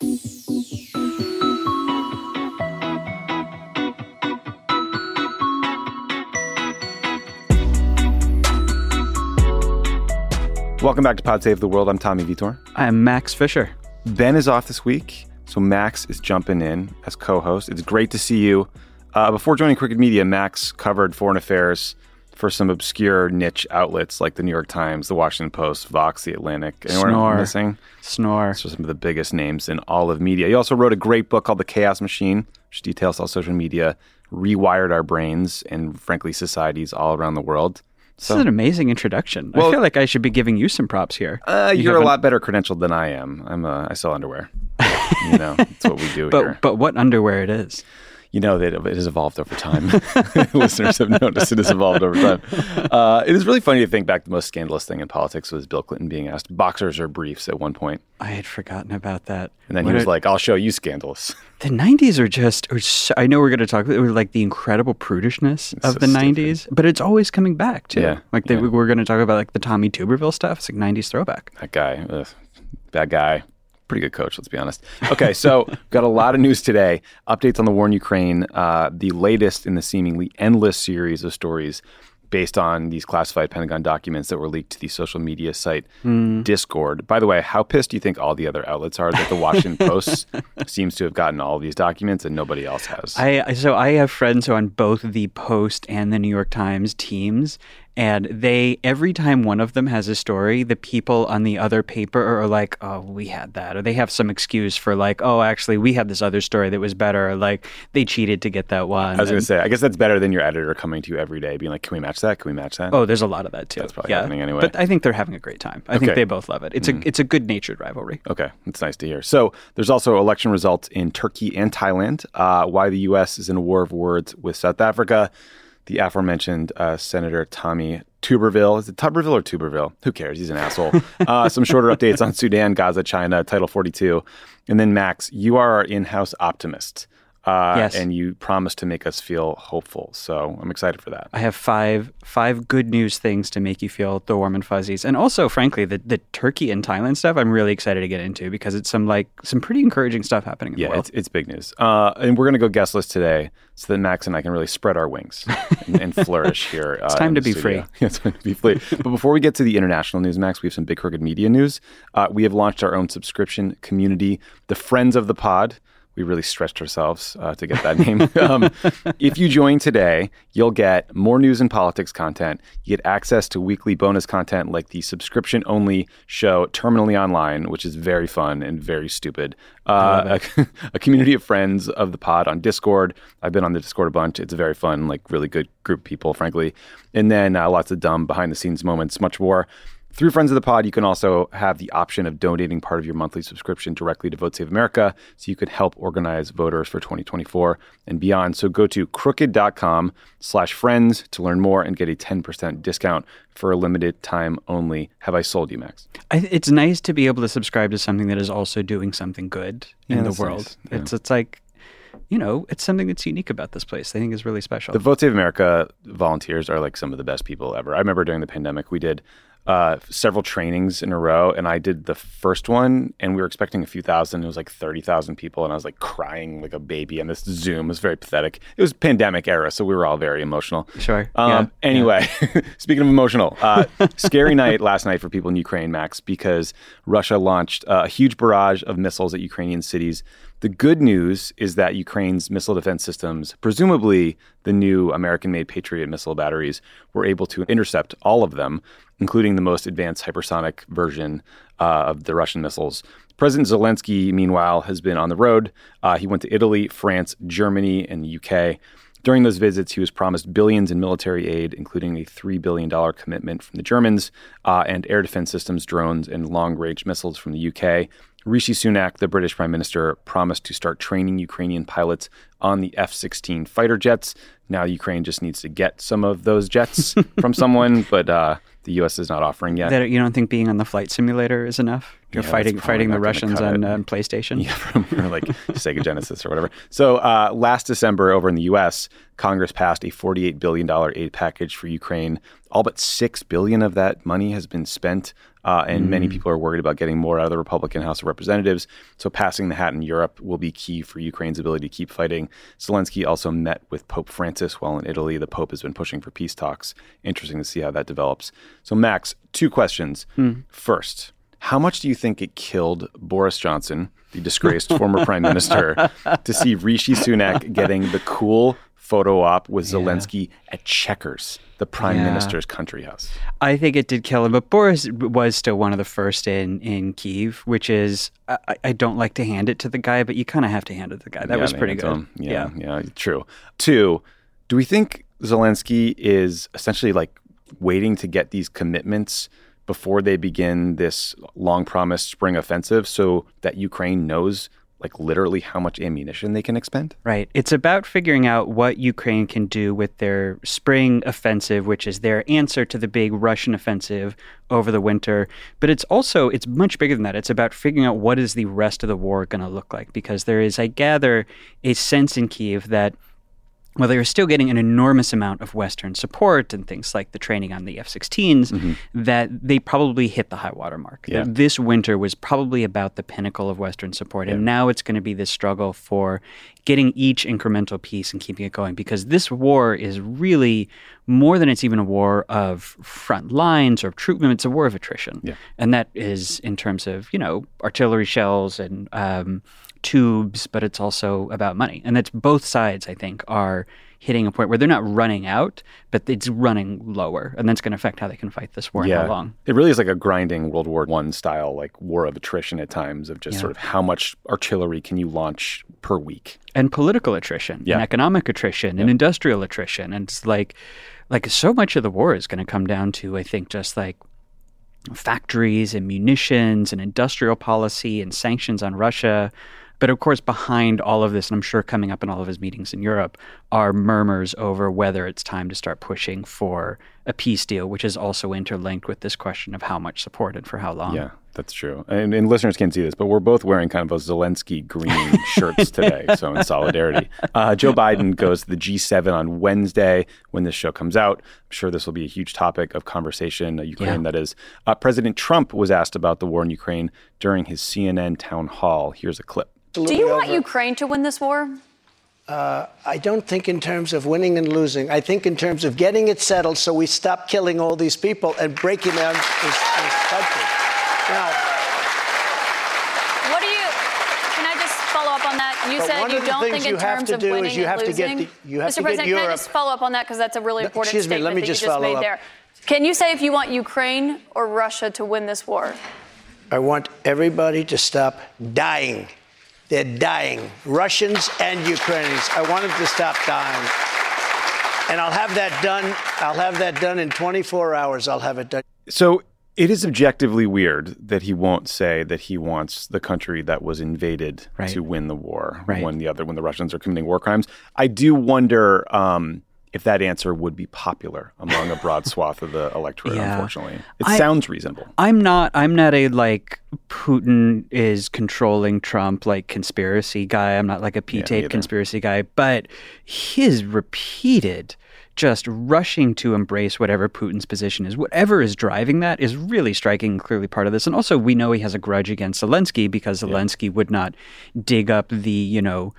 Welcome back to Pod Save the World. I'm Tommy Vitor. I'm Max Fisher. Ben is off this week, so Max is jumping in as co-host. It's great to see you. Uh, before joining Crooked Media, Max covered foreign affairs for some obscure niche outlets like the New York Times, the Washington Post, Vox, the Atlantic. Anyone Snore. missing? Snore. Are some of the biggest names in all of media. He also wrote a great book called The Chaos Machine, which details how social media rewired our brains and, frankly, societies all around the world. So, This is an amazing introduction. Well- I feel like I should be giving you some props here. Uh, You you're a lot better credentialed than I am. I'm uh, I sell underwear. you know, that's what we do But here. but what underwear it is? You know that it has evolved over time. Listeners have noticed it has evolved over time. Uh, it is really funny to think back. The most scandalous thing in politics was Bill Clinton being asked boxers or briefs at one point, I had forgotten about that. and then What he was a- like, "I'll show you scandalous." the '90s are just. Are so, I know we're going to talk. It was like the incredible prudishness of so the '90s, but it's always coming back too. Yeah, Like they, yeah. we're going to talk about like the Tommy Tuberville stuff. It's like '90s throwback. That guy, ugh, bad guy. Pretty good coach, let's be honest. Okay, so got a lot of news today. Updates on the war in Ukraine, uh, the latest in the seemingly endless series of stories based on these classified Pentagon documents that were leaked to the social media site Discord. By the way, how pissed do you think all the other outlets are that the Washington Post seems to have gotten all of these documents and nobody else has? I I- so I have friends who are on both the Post and the New York Times teams, and they every time one of them has a story, the people on the other paper are like, "Oh, we had that," or they have some excuse for like, "Oh, actually, we had this other story that was better," or like they cheated to get that one. I was going to say, I guess that's better than your editor coming to you every day being like, can we match that? Can we match that? Oh, there's a lot of that too. That's probably yeah. happening anyway. But I think they're having a great time. I Okay. think they both love it. It's a it's a good natured rivalry. Okay, it's nice to hear. So there's also election results in Turkey and Thailand. Uh, why the U.S. is in a war of words with South Africa. The aforementioned uh, Senator Tommy Tuberville. Is it Tuberville or Tuberville? Who cares? He's an asshole. Uh, some shorter updates on Sudan, Gaza, China, Title 42. And then, Max, you are our in house optimist. Uh, Yes. And you promised to make us feel hopeful. So I'm excited for that. I have five five good news things to make you feel the warm and fuzzies, and also, frankly, the the Turkey and Thailand stuff. I'm really excited to get into because it's some like some pretty encouraging stuff happening in Yeah, the world. it's, it's big news. Uh, and we're going to go guestless today so that Max and I can really spread our wings and, and flourish here. It's time to be free. Yeah, it's time to be free. but before we get to the international news, Max, we have some big crooked media news. Uh, we have launched our own subscription community, the Friends of the Pod. We really stretched ourselves uh, to get that name. um, if you join today, you'll get more news and politics content. You get access to weekly bonus content like the subscription only show Terminally Online, which is very fun and very stupid. Uh, a, a community of friends of the pod on Discord. I've been on the Discord a bunch. It's a very fun, like really good group of people, frankly. And then uh, lots of dumb behind the scenes moments, much more. Through Friends of the Pod, you can also have the option of donating part of your monthly subscription directly to Vote Save America so you can help organize voters for 2024 and beyond. So go to crooked.com slash friends to learn more and get a 10% discount for a limited time only. Have I sold you, Max? I, it's nice to be able to subscribe to something that is also doing something good Yeah, in the world. nice. Yeah. It's it's like, you know, it's something that's unique about this place. I think is really special. The Vote Save America volunteers are like some of the best people ever. I remember during the pandemic, we did uh, several trainings in a row, and I did the first one, and we were expecting a few thousand. It was like thirty thousand people, and I was like crying like a baby on this Zoom. It was very pathetic. It was pandemic era, so we were all very emotional. Sure. Um, yeah. Anyway, speaking of emotional, uh, scary night last night for people in Ukraine, Max, because Russia launched uh, a huge barrage of missiles at Ukrainian cities. The good news is that Ukraine's missile defense systems, presumably the new American made Patriot missile batteries, were able to intercept all of them, including the most advanced hypersonic version uh, of the Russian missiles. President Zelensky, meanwhile, has been on the road. Uh, he went to Italy, France, Germany, and the UK. During those visits, he was promised billions in military aid, including a $3 billion commitment from the Germans, uh, and air defense systems, drones, and long range missiles from the UK. Rishi Sunak, the British Prime Minister, promised to start training Ukrainian pilots on the F 16 fighter jets. Now, Ukraine just needs to get some of those jets from someone, but uh, the U.S. is not offering yet. That you don't think being on the flight simulator is enough? You're Yeah, fighting fighting the Russians cut on um, PlayStation. Yeah, from or like Sega Genesis or whatever. So uh, last December, over in the U.S., Congress passed a $48 billion aid package for Ukraine. All but six billion of that money has been spent, uh, and many people are worried about getting more out of the Republican House of Representatives. So passing the hat in Europe will be key for Ukraine's ability to keep fighting. Zelensky also met with Pope Francis while in Italy. The Pope has been pushing for peace talks. Interesting to see how that develops. So Max, two questions. First. How much do you think it killed Boris Johnson, the disgraced former prime minister, to see Rishi Sunak getting the cool photo op with Zelensky at Chequers, the prime Yeah. minister's country house? I think it did kill him, but Boris was still one of the first in in Kiev, which is I, I don't like to hand it to the guy, but you kind of have to hand it to the guy. That Yeah, was pretty good. Yeah, yeah, true. Two, do we think Zelensky is essentially like waiting to get these commitments before they begin this long promised spring offensive so that Ukraine knows like literally how much ammunition they can expend? Right. It's about figuring out what Ukraine can do with their spring offensive, which is their answer to the big Russian offensive over the winter. But it's also it's much bigger than that. It's about figuring out what is the rest of the war going to look like because there is, I gather, a sense in Kiev that while they are still getting an enormous amount of Western support and things like the training on the F 16s, that they probably hit the high water mark. Yeah. This winter was probably about the pinnacle of Western support. And now it's going to be this struggle for getting each incremental piece and keeping it going because this war is really more than it's even a war of front lines or troop movement, it's a war of attrition. Yeah. And that is in terms of, you know, artillery shells and um, tubes, but it's also about money. And that's both sides, I think, are hitting a point where they're not running out, but it's running lower. And that's going to affect how they can fight this war and how long. It really is like a grinding World War One style, like war of attrition at times of just sort of how much artillery can you launch per week. and political attrition Yeah. and economic attrition and industrial attrition and it's like like so much of the war is going to come down to i think just like factories and munitions and industrial policy and sanctions on russia but of course behind all of this and i'm sure coming up in all of his meetings in europe are murmurs over whether it's time to start pushing for a peace deal which is also interlinked with this question of how much support and for how long. Yeah, that's true. And, and listeners can't see this, but we're both wearing kind of a Zelensky green shirts today. So in solidarity, uh, Joe Biden goes to the G7 on Wednesday when this show comes out. I'm sure this will be a huge topic of conversation. Uh, Ukraine, Yeah. that is. Uh, President Trump was asked about the war in Ukraine during his CNN town hall. Here's a clip. Do you want Ukraine to win this war? I don't think in terms of winning and losing. I think in terms of getting it settled so we stop killing all these people and breaking down this, this country. Now, What do you? Can I just follow up on that? You said you don't things think in you have terms to of do is winning you and have to get losing. the- you have Mr. to get President, can I just follow up on that because that's a really important excuse me, statement let me that just you just made up. there. Can you say if you want Ukraine or Russia to win this war? I want everybody to stop dying. They're dying, Russians and Ukrainians. I want them to stop dying. And I'll have that done. I'll have that done in 24 hours. I'll have it done. So it is objectively weird that he won't say that he wants the country that was invaded Right. to win the war Right. when the other when the Russians are committing war crimes. I do wonder um, if that answer would be popular among a broad swath of the electorate. Yeah. Unfortunately, it I- sounds reasonable. I'm not I'm not a like Putin is controlling Trump like conspiracy guy. I'm not like a P tape conspiracy guy, but his repeated just rushing to embrace whatever Putin's position is, whatever is driving that, is really striking and clearly part of this. And also, we know he has a grudge against Zelensky because Zelensky yeah. would not dig up the, you know,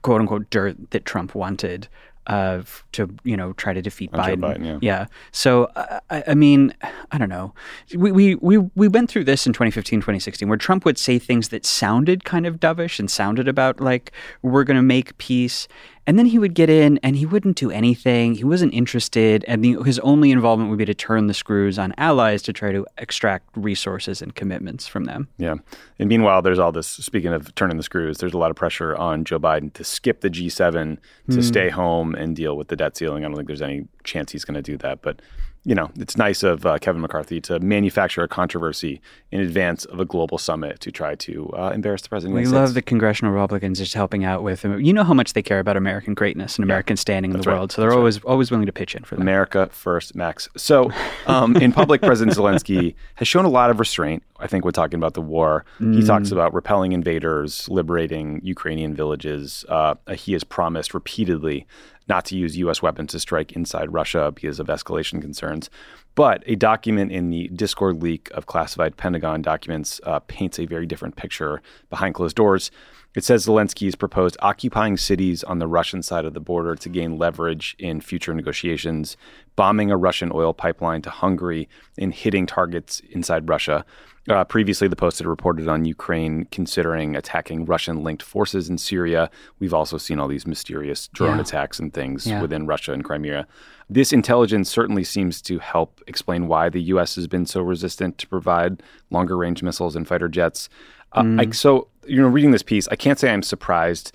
quote unquote dirt that Trump wanted uh, to you know try to defeat Biden. Biden. yeah. yeah. So I, I, mean, I don't know. We, we we we went through this in 2015, 2016, where Trump would say things that sounded kind of dovish and sounded about like we're going to make peace, and then he would get in and he wouldn't do anything. He wasn't interested. And the, his only involvement would be to turn the screws on allies to try to extract resources and commitments from them. Yeah. And meanwhile, there's all this, speaking of turning the screws, there's a lot of pressure on Joe Biden to skip the G7, to mm. stay home and deal with the debt ceiling. I don't think there's any chance he's going to do that. But you know, it's nice of uh, Kevin McCarthy to manufacture a controversy in advance of a global summit to try to uh, embarrass the president. We love the congressional Republicans just helping out with. You know how much they care about American greatness and American yeah, standing in the right. world, so they're always right. always willing to pitch in for that. America first, Max. So, um, in public, President Zelensky has shown a lot of restraint. I think we're talking about the war. Mm. He talks about repelling invaders, liberating Ukrainian villages. Uh, he has promised repeatedly not to use U.S. weapons to strike inside Russia because of escalation concerns. But a document in the Discord leak of classified Pentagon documents uh, paints a very different picture behind closed doors. It says Zelensky has proposed occupying cities on the Russian side of the border to gain leverage in future negotiations, bombing a Russian oil pipeline to Hungary, and hitting targets inside Russia. Uh, previously, the Post had reported on Ukraine considering attacking Russian linked forces in Syria. We've also seen all these mysterious drone yeah. attacks and things yeah. within Russia and Crimea. This intelligence certainly seems to help explain why the U.S. has been so resistant to provide longer range missiles and fighter jets. Uh, mm. I, so, you know, reading this piece, I can't say I'm surprised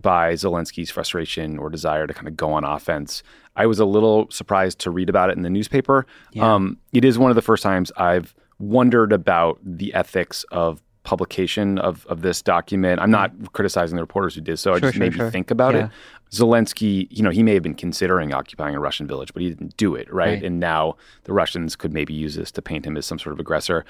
by Zelensky's frustration or desire to kind of go on offense. I was a little surprised to read about it in the newspaper. Yeah. Um, it is one of the first times I've wondered about the ethics of publication of, of this document. I'm not mm. criticizing the reporters who did so. I sure, just sure, made sure. think about yeah. it. Zelensky, you know, he may have been considering occupying a Russian village, but he didn't do it, right? right? And now the Russians could maybe use this to paint him as some sort of aggressor.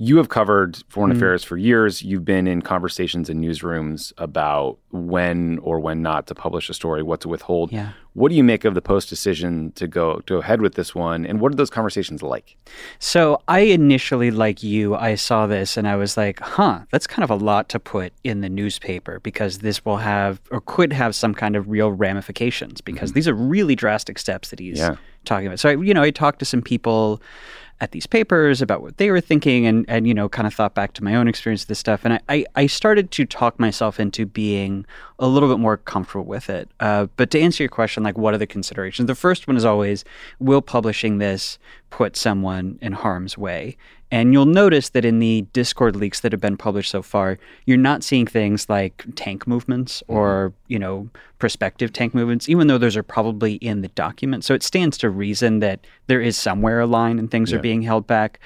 You have covered foreign mm. affairs for years. You've been in conversations in newsrooms about when or when not to publish a story, what to withhold. Yeah. What do you make of the Post decision to go to ahead with this one, and what are those conversations like? So I initially, like you, I saw this and I was like, "Huh, that's kind of a lot to put in the newspaper because this will have or could have some kind of real ramifications because mm-hmm. these are really drastic steps that he's yeah. talking about." So I, you know, I talked to some people at these papers about what they were thinking and, and you know, kind of thought back to my own experience with this stuff. And I, I, I started to talk myself into being a little bit more comfortable with it. Uh, but to answer your question, like, what are the considerations? The first one is always will publishing this put someone in harm's way? And you'll notice that in the Discord leaks that have been published so far, you're not seeing things like tank movements mm-hmm. or, you know, prospective tank movements, even though those are probably in the document. So it stands to reason that there is somewhere a line and things yeah. are being held back.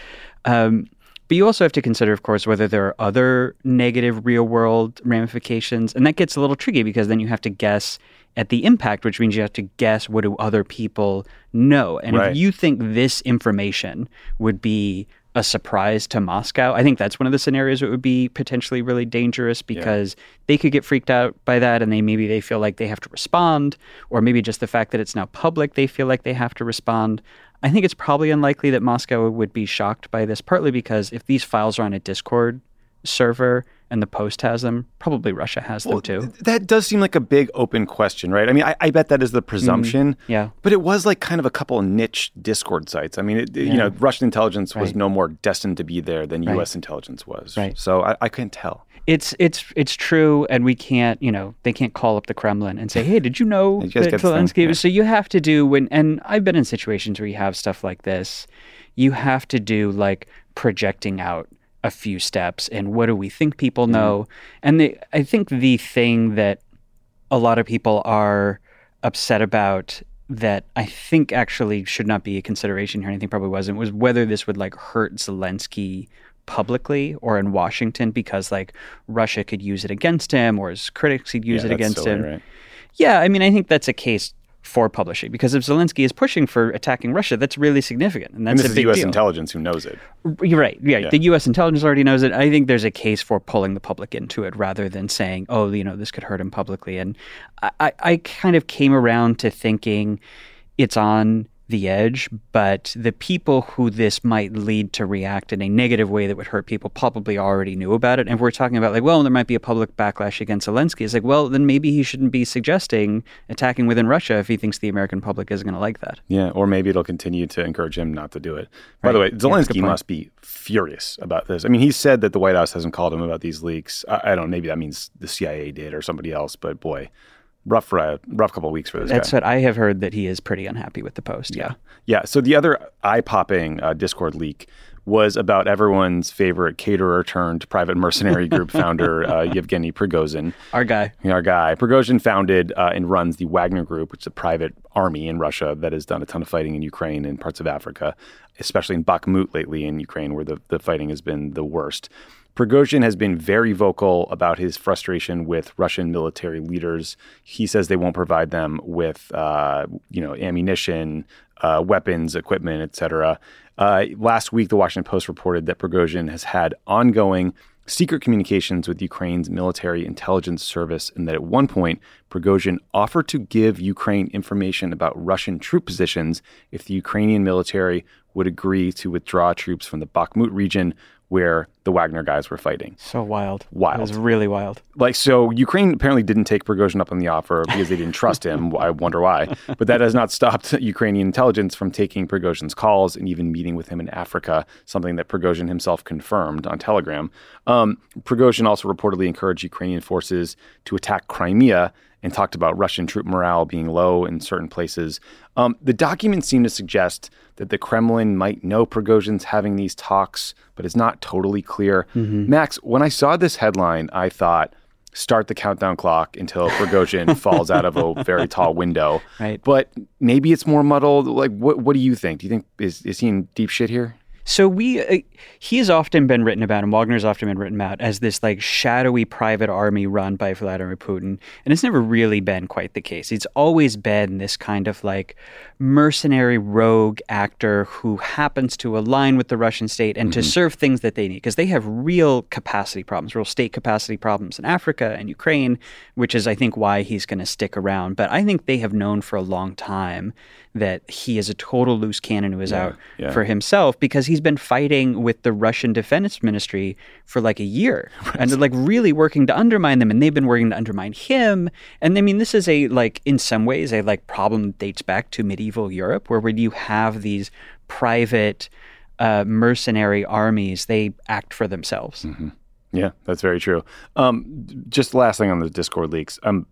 Um, but you also have to consider, of course, whether there are other negative real world ramifications. And that gets a little tricky because then you have to guess at the impact, which means you have to guess what do other people know. And right. if you think this information would be a surprise to Moscow. I think that's one of the scenarios that would be potentially really dangerous because yeah. they could get freaked out by that and they maybe they feel like they have to respond or maybe just the fact that it's now public they feel like they have to respond. I think it's probably unlikely that Moscow would be shocked by this partly because if these files are on a Discord server and the Post has them, probably Russia has well, them too. That does seem like a big open question, right? I mean, I, I bet that is the presumption. Mm, yeah. But it was like kind of a couple of niche Discord sites. I mean, it, yeah. you know, Russian intelligence was right. no more destined to be there than right. U.S. intelligence was. Right. So I, I couldn't tell. It's it's it's true, and we can't, you know, they can't call up the Kremlin and say, "Hey, did you know you that Zelensky?" Yeah. So you have to do when, and I've been in situations where you have stuff like this. You have to do like projecting out a few steps and what do we think people mm-hmm. know. Mm. And the, I think the thing that a lot of people are upset about that I think actually should not be a consideration here, and I think probably wasn't, was whether this would like hurt Zelensky publicly or in Washington because like Russia could use it against him or his critics could use yeah, it against silly, him. Right? Yeah, I mean, I think that's a case for publishing because if Zelensky is pushing for attacking Russia, that's really significant, and that's and this a big is U.S. deal. intelligence who knows it. You're right. Yeah, yeah, the U.S. intelligence already knows it. I think there's a case for pulling the public into it rather than saying, "Oh, you know, this could hurt him publicly." And I, I kind of came around to thinking it's on the edge, but the people who this might lead to react in a negative way that would hurt people probably already knew about it. And if we're talking about like, well, there might be a public backlash against Zelensky, it's like, well, then maybe he shouldn't be suggesting attacking within Russia if he thinks the American public isn't going to like that. Yeah, or maybe it'll continue to encourage him not to do it. By right. the way, Zelensky yeah, must be furious about this. I mean, he said that the White House hasn't called him about these leaks. I, I don't know, maybe that means the CIA did or somebody else, but boy, rough uh, rough couple of weeks for this That's guy. what I have heard that he is pretty unhappy with the post. Yeah. Yeah. So the other eye popping uh, Discord leak was about everyone's favorite caterer turned private mercenary group founder, uh, Yevgeny Prigozhin. Our guy. Our guy. Prigozhin founded uh, and runs the Wagner Group, which is a private army in Russia that has done a ton of fighting in Ukraine and parts of Africa, especially in Bakhmut lately in Ukraine, where the, the fighting has been the worst. Prigozhin has been very vocal about his frustration with Russian military leaders. He says they won't provide them with, uh, you know, ammunition, uh, weapons, equipment, etc. Uh, last week, the Washington Post reported that Prigozhin has had ongoing secret communications with Ukraine's military intelligence service, and that at one point, Prigozhin offered to give Ukraine information about Russian troop positions if the Ukrainian military would agree to withdraw troops from the Bakhmut region where the Wagner guys were fighting. So wild. Wild. It was really wild. Like, so Ukraine apparently didn't take Prigozhin up on the offer because they didn't trust him. I wonder why. But that has not stopped Ukrainian intelligence from taking Prigozhin's calls and even meeting with him in Africa, something that Prigozhin himself confirmed on Telegram. Um, Prigozhin also reportedly encouraged Ukrainian forces to attack Crimea and talked about Russian troop morale being low in certain places. Um, the documents seem to suggest that the Kremlin might know Prigozhin's having these talks, but it's not totally clear. Mm-hmm. Max, when I saw this headline, I thought, start the countdown clock until Prigozhin falls out of a very tall window. Right. But maybe it's more muddled. Like, what, what do you think? Do you think is, is he in deep shit here? So we, uh, he has often been written about, and Wagner's often been written about as this like shadowy private army run by Vladimir Putin, and it's never really been quite the case. It's always been this kind of like mercenary rogue actor who happens to align with the Russian state and mm-hmm. to serve things that they need because they have real capacity problems, real state capacity problems in Africa and Ukraine, which is I think why he's going to stick around. But I think they have known for a long time that he is a total loose cannon who is yeah, out yeah. for himself because he's been fighting with the Russian Defense Ministry for like a year right. and like really working to undermine them, and they've been working to undermine him. And I mean, this is a like in some ways a like problem that dates back to medieval Europe, where when you have these private uh, mercenary armies, they act for themselves. Mm-hmm. Yeah, that's very true. Um, just last thing on the Discord leaks. Um,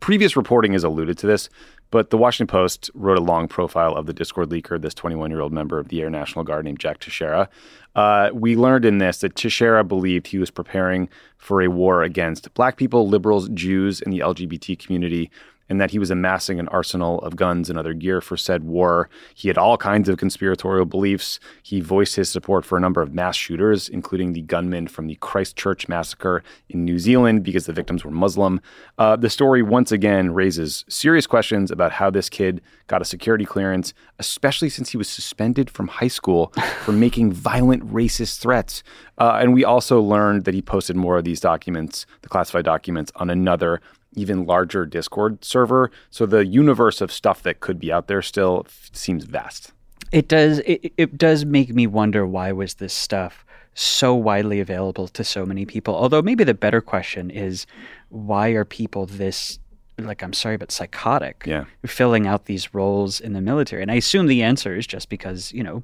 previous reporting has alluded to this, but the Washington Post wrote a long profile of the Discord leaker, this 21 year old member of the Air National Guard named Jack Teixeira. Uh, we learned in this that Teixeira believed he was preparing for a war against black people, liberals, Jews, and the LGBT community and that he was amassing an arsenal of guns and other gear for said war. He had all kinds of conspiratorial beliefs. He voiced his support for a number of mass shooters, including the gunman from the Christchurch massacre in New Zealand because the victims were Muslim. Uh, the story once again raises serious questions about how this kid got a security clearance, especially since he was suspended from high school for making violent racist threats. Uh, and we also learned that he posted more of these documents, the classified documents, on another even larger Discord server. So the universe of stuff that could be out there still f- seems vast. It does. It, it does make me wonder why was this stuff so widely available to so many people. Although maybe the better question is why are people this like I'm sorry but psychotic yeah. filling out these roles in the military? And I assume the answer is just because, you know,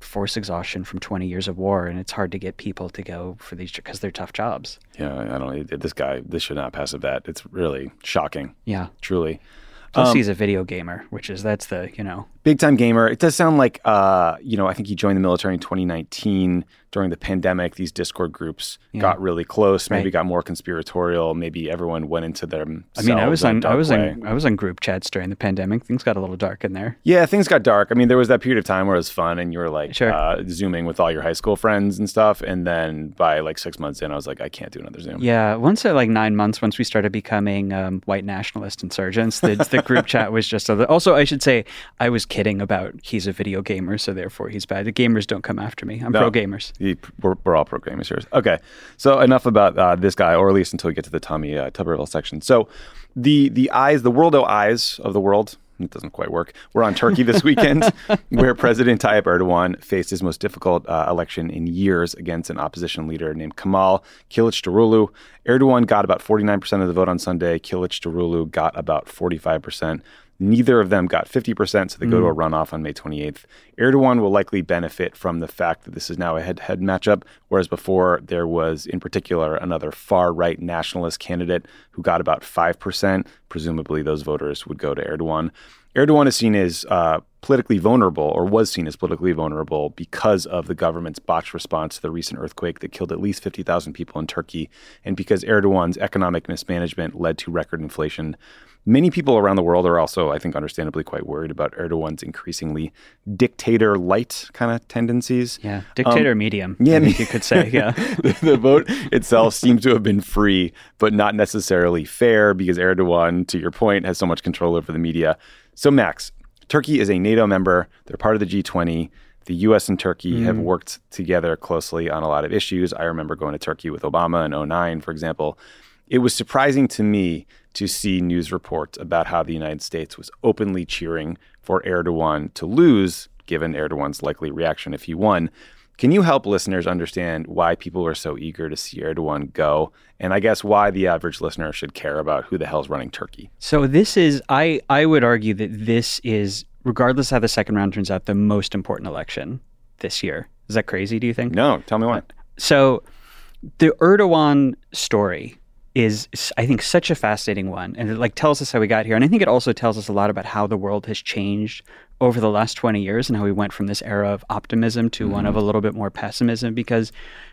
force exhaustion from 20 years of war and it's hard to get people to go for these because they're tough jobs. Yeah i don't this guy this should not pass a vet it's really shocking. Yeah. Truly. Plus um, he's a video gamer which is that's the you know. Big time gamer. It does sound like uh you know i think he joined the military in 2019 during the pandemic, these Discord groups yeah. got really close. Maybe right. got more conspiratorial. Maybe everyone went into their. I mean, I was on I was way. I was on group chats during the pandemic. Things got a little dark in there. Yeah, things got dark. I mean, there was that period of time where it was fun, and you were like sure. uh, zooming with all your high school friends and stuff. And then by like six months in, I was like, I can't do another Zoom. Yeah, once at like nine months, once we started becoming um, white nationalist insurgents, the, the group chat was just. A, also, I should say, I was kidding about he's a video gamer, so therefore he's bad. The gamers don't come after me. I'm no, pro gamers. We're, we're all programming here. Okay, so enough about uh, this guy, or at least until we get to the Tommy uh, Tuberville section. So the the eyes, the world eyes of the world, It doesn't quite work. We're on Turkey this weekend, where President Tayyip Erdogan faced his most difficult uh, election in years against an opposition leader named Kemal Kılıçdaroğlu. Erdogan got about 49% of the vote on Sunday. Kılıçdaroğlu got about 45%. Neither of them got 50%, so they go to a runoff on May 28th. Erdogan will likely benefit from the fact that this is now a head to head matchup, whereas before there was, in particular, another far right nationalist candidate who got about 5%. Presumably, those voters would go to Erdogan. Erdogan is seen as uh, politically vulnerable, or was seen as politically vulnerable, because of the government's botched response to the recent earthquake that killed at least 50,000 people in Turkey, and because Erdogan's economic mismanagement led to record inflation. Many people around the world are also, I think, understandably quite worried about Erdogan's increasingly dictator light kind of tendencies. Yeah, dictator um, medium. yeah, I think you could say. Yeah. the, the vote itself seems to have been free, but not necessarily fair because Erdogan, to your point, has so much control over the media. So, Max, Turkey is a NATO member. They're part of the G20. The US and Turkey mm. have worked together closely on a lot of issues. I remember going to Turkey with Obama in 09, for example. It was surprising to me to see news reports about how the United States was openly cheering for Erdogan to lose, given Erdogan's likely reaction if he won. Can you help listeners understand why people are so eager to see Erdogan go? And I guess why the average listener should care about who the hell's running Turkey? So this is I I would argue that this is regardless how the second round turns out the most important election this year. Is that crazy, do you think? No, tell me why. So the Erdogan story is I think such a fascinating one and it like tells us how we got here and I think it also tells us a lot about how the world has changed over the last 20 years and how we went from this era of optimism to one of mm-hmm. a little bit more pessimism because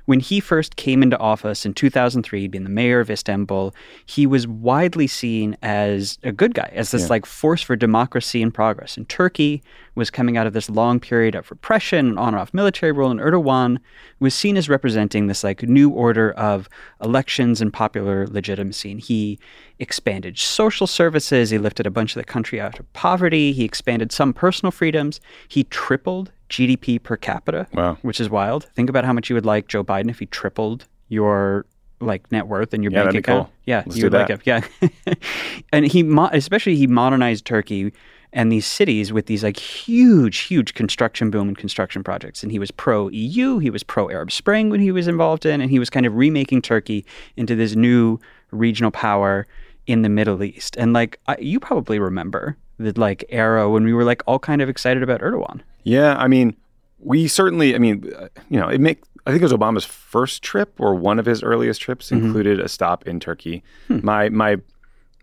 when he first came into office in 2003 being the mayor of Istanbul he was widely seen as a good guy as this like force for democracy and progress. And Turkey was coming out of this long period of repression and on and off military rule and Erdogan was seen as representing this like new order of elections and popular legitimacy. And he expanded social services. He lifted a bunch of the country out of poverty. He expanded some personal freedoms. He tripled GDP per capita Wow. which is wild. Think about how much you would like Joe Biden if he tripled your like net worth and your Yeah, bank account. cool. yeah Let's you do would like that. it. Yeah. And he mo- especially he modernized Turkey and these cities with these like huge huge construction boom and construction projects. And he was pro EU he was pro Arab Spring when he was involved in and he was kind of remaking Turkey into this new regional power in the Middle East. And like I, you probably remember the like era when we were like all kind of excited about Erdogan Yeah, I mean, we certainly, I mean, uh, you know, it make I think it was Obama's first trip or one of his earliest trips included a stop in Turkey. My my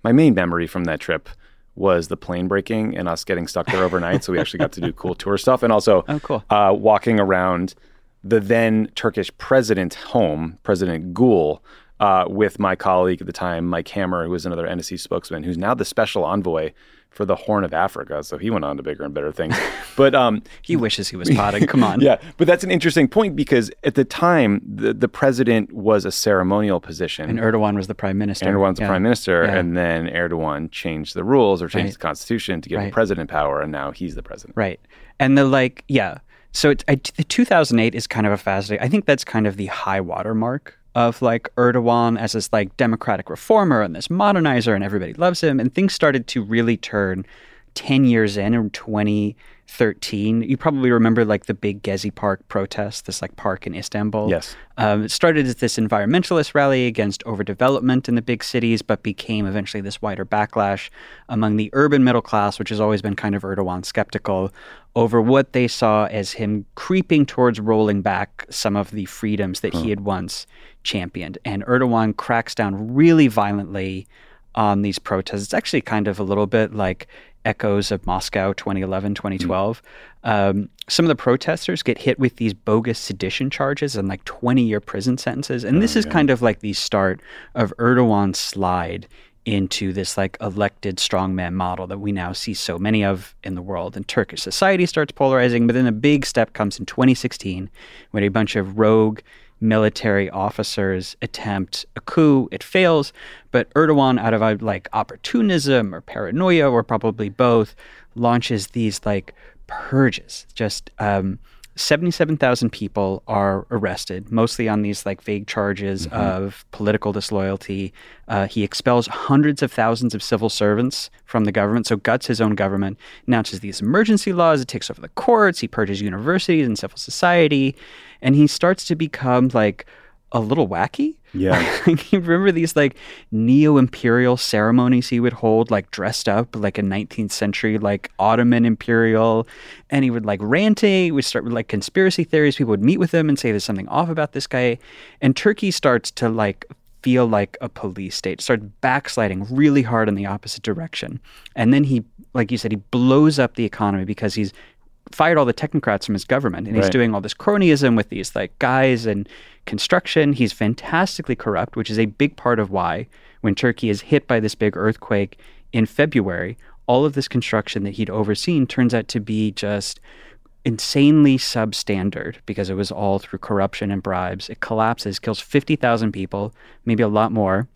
my main memory from that trip was the plane breaking and us getting stuck there overnight. so we actually got to do cool tour stuff and also Oh, cool. uh, walking around the then Turkish president's home, President Gül, uh, with my colleague at the time, Mike Hammer, who was another NSC spokesman, who's now the special envoy for the Horn of Africa. So he went on to bigger and better things. But um, he wishes he was potting come on yeah, but that's an interesting point because at the time, the, the president was a ceremonial position. and Erdogan was the prime minister Erdogan's the prime minister, Yeah. and then Erdogan changed the rules or changed Right. the constitution to give the president power, and now he's the president. Right. And the like, yeah. So it's, I, the 2008 is kind of a fascinating. I think that's kind of the high water mark of like Erdogan as this like democratic reformer and this modernizer, and everybody loves him. And things started to really turn 10 years in or 20 13 you probably remember like the big gezi park protest this like park in istanbul. Yes. Um, it started as this environmentalist rally against overdevelopment in the big cities but became eventually this wider backlash among the urban middle class which has always been kind of erdogan skeptical over what they saw as him creeping towards rolling back some of the freedoms that he hmm. had once championed. And erdogan cracks down really violently on these protests. It's actually kind of a little bit like echoes of Moscow 2011, 2012. Um, some of the protesters get hit with these bogus sedition charges and like 20 year prison sentences. And this is kind of like the start of Erdogan's slide into this like elected strongman model that we now see so many of in the world. And Turkish society starts polarizing, but then a big step comes in 2016 when a bunch of rogue military officers attempt a coup. It fails, but Erdogan, out of uh, like opportunism or paranoia, or probably both, launches these like purges, just um, 77,000 people are arrested, mostly on these like vague charges Mm-hmm. of political disloyalty. Uh, he expels hundreds of thousands of civil servants from the government, so guts his own government, announces these emergency laws, it takes over the courts, he purges universities and civil society, and he starts to become like a little wacky. Yeah. You remember these like neo-imperial ceremonies he would hold, like dressed up like a 19th century like Ottoman imperial, and he would like ranting. He would start with like conspiracy theories. People would meet with him and say there's something off about this guy, and Turkey starts to like feel like a police state, starts backsliding really hard in the opposite direction, and then he, like you said, he blows up the economy because he's fired all the technocrats from his government and he's Right. doing all this cronyism with these like guys and construction. He's fantastically corrupt which is a big part of why when turkey is hit by this big earthquake in february all of this construction that he'd overseen turns out to be just insanely substandard because it was all through corruption and bribes. It collapses kills 50,000 people maybe a lot more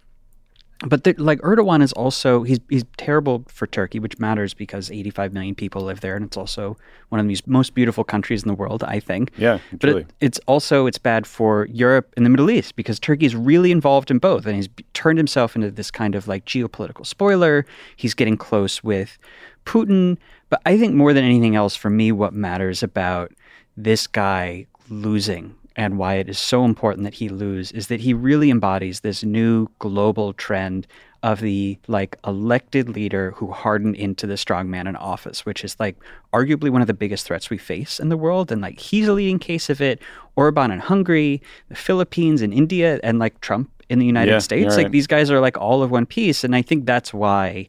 but the, like Erdogan is also he's he's terrible for Turkey, which matters because 85 million people live there, and it's also one of the most beautiful countries in the world, I think. Yeah, but truly. it, it's also it's bad for Europe and the Middle East because Turkey is really involved in both, and he's turned himself into this kind of like geopolitical spoiler. He's getting close with Putin, but I think more than anything else, for me, what matters about this guy losing and why it is so important that he lose is that he really embodies this new global trend of the like elected leader who hardened into the strongman in office, which is like arguably one of the biggest threats we face in the world. And like he's a leading case of it. Orban in Hungary, the Philippines and India, and like Trump in the United Yeah, States. Like right. these guys are like all of one piece. And I think that's why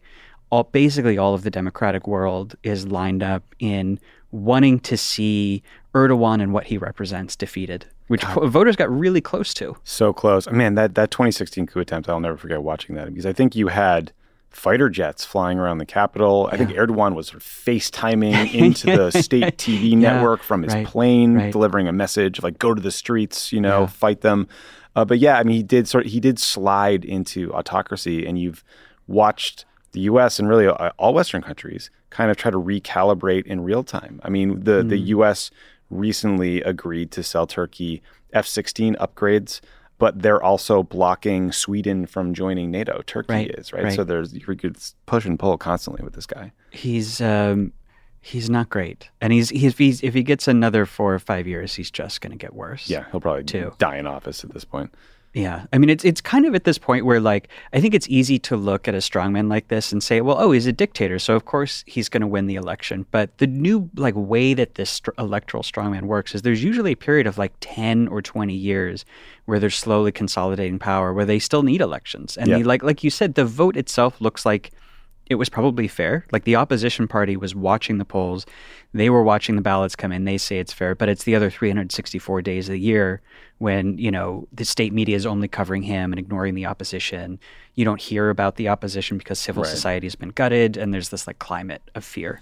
all basically all of the democratic world is lined up in wanting to see Erdogan and what he represents defeated, which voters got really close to. So close. Man, that, that 2016 coup attempt, I'll never forget watching that because I think you had fighter jets flying around the Capitol. I think Erdogan was sort of FaceTiming into the state TV network from his right, plane, right. delivering a message of like, go to the streets, you know, Yeah. fight them. Uh, but yeah, I mean, he did sort of, he did slide into autocracy, and you've watched the U.S. and really uh, all Western countries kind of try to recalibrate in real time. I mean, the the Mm. U.S. recently agreed to sell Turkey F-16 upgrades, but they're also blocking Sweden from joining NATO. Turkey Right, is right? right. so there's you could push and pull constantly with this guy. He's um, he's not great, and he's he's, he's if he gets another four or five years, he's just going to get worse. Yeah, he'll probably Too. die in office at this point. Yeah, I mean it's it's kind of at this point where like I think it's easy to look at a strongman like this and say, well, oh, he's a dictator, so of course he's going to win the election. But the new like way that this str- electoral strongman works is there's usually a period of like ten or twenty years where they're slowly consolidating power, where they still need elections, and the, like like you said, the vote itself looks like it was probably fair. Like the opposition party was watching the polls, they were watching the ballots come in. They say it's fair, but it's the other 364 days of the year when you know the state media is only covering him and ignoring the opposition. You don't hear about the opposition because civil Right. society has been gutted, and there's this like climate of fear.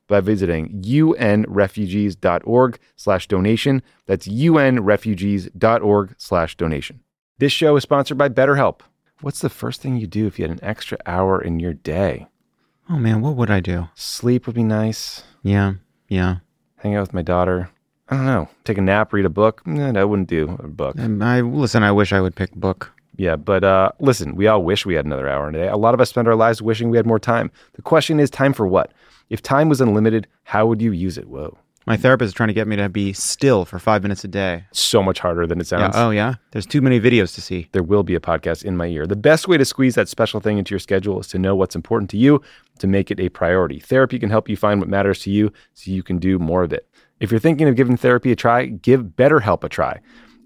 by visiting unrefugees.org slash donation. That's unrefugees.org slash donation. This show is sponsored by BetterHelp. What's the first thing you do if you had an extra hour in your day? Oh man, what would I do? Sleep would be nice. Yeah, yeah. Hang out with my daughter. I don't know. Take a nap, read a book. No, I wouldn't do a book. Um, I listen. I wish I would pick book. Yeah, but uh, listen, we all wish we had another hour in a day. A lot of us spend our lives wishing we had more time. The question is, time for what? If time was unlimited, how would you use it? Whoa. My therapist is trying to get me to be still for five minutes a day. So much harder than it Yeah. sounds. Oh, yeah. There's too many videos to see. there will be a podcast in my ear. The best way to squeeze that special thing into your schedule is to know what's important to you, to make it a priority. Therapy can help you find what matters to you so you can do more of it. If you're thinking of giving therapy a try, give BetterHelp a try.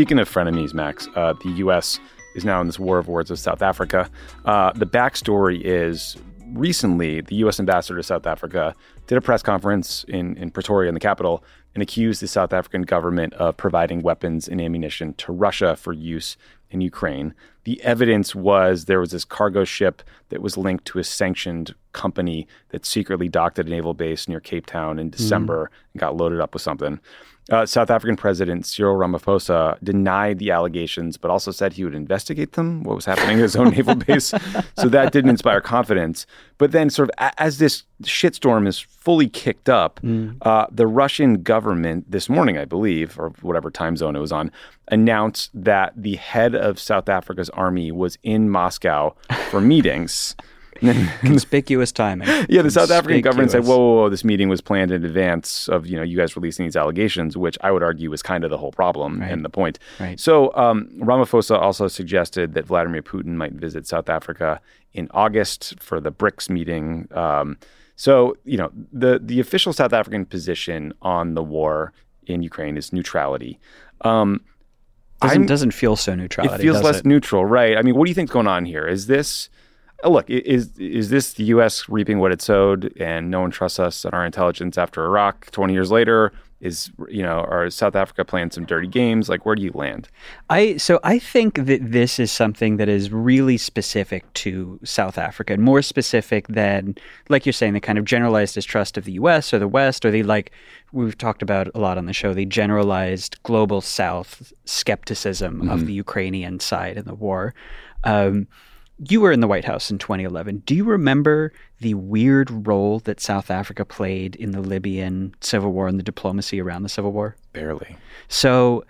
Speaking of frenemies, Max, uh, the U.S. is now in this war of words with South Africa. Uh, the backstory is recently the U.S. ambassador to South Africa did a press conference in, in Pretoria, in the capital, and accused the South African government of providing weapons and ammunition to Russia for use in Ukraine. The evidence was there was this cargo ship that was linked to a sanctioned company that secretly docked at a naval base near Cape Town in December and got loaded up with something. Uh, South African President Cyril Ramaphosa denied the allegations, but also said he would investigate them, what was happening at his own naval base. So that didn't inspire confidence. But then, sort of, a- as this shitstorm is fully kicked up, uh, the Russian government this morning, I believe, or whatever time zone it was on, announced that the head of South Africa's army was in Moscow for meetings. Conspicuous timing. Yeah, the South African government said, whoa, whoa, whoa, this meeting was planned in advance of, you know, you guys releasing these allegations, which I would argue was kind of the whole problem and the point. Right. So um, Ramaphosa also suggested that Vladimir Putin might visit South Africa in August for the BRICS meeting. Um, so, you know, the, the official South African position on the war in Ukraine is neutrality. Um, Doesn't, doesn't feel so neutrality. it feels less it? neutral, right? I mean, what do you think's going on here? Is this look? Is is this the U.S. reaping what it sowed, and no one trusts us and our intelligence after Iraq? Twenty years later, is you know, are South Africa playing some dirty games? Like, where do you land? I so I think that this is something that is really specific to South Africa, and more specific than, like you're saying, the kind of generalized distrust of the U.S. or the West, or the like we've talked about a lot on the show, the generalized global South skepticism of the Ukrainian side in the war. Um, you were in the White House in 2011. Do you remember the weird role that South Africa played in the Libyan civil war and the diplomacy around the civil war? Barely. So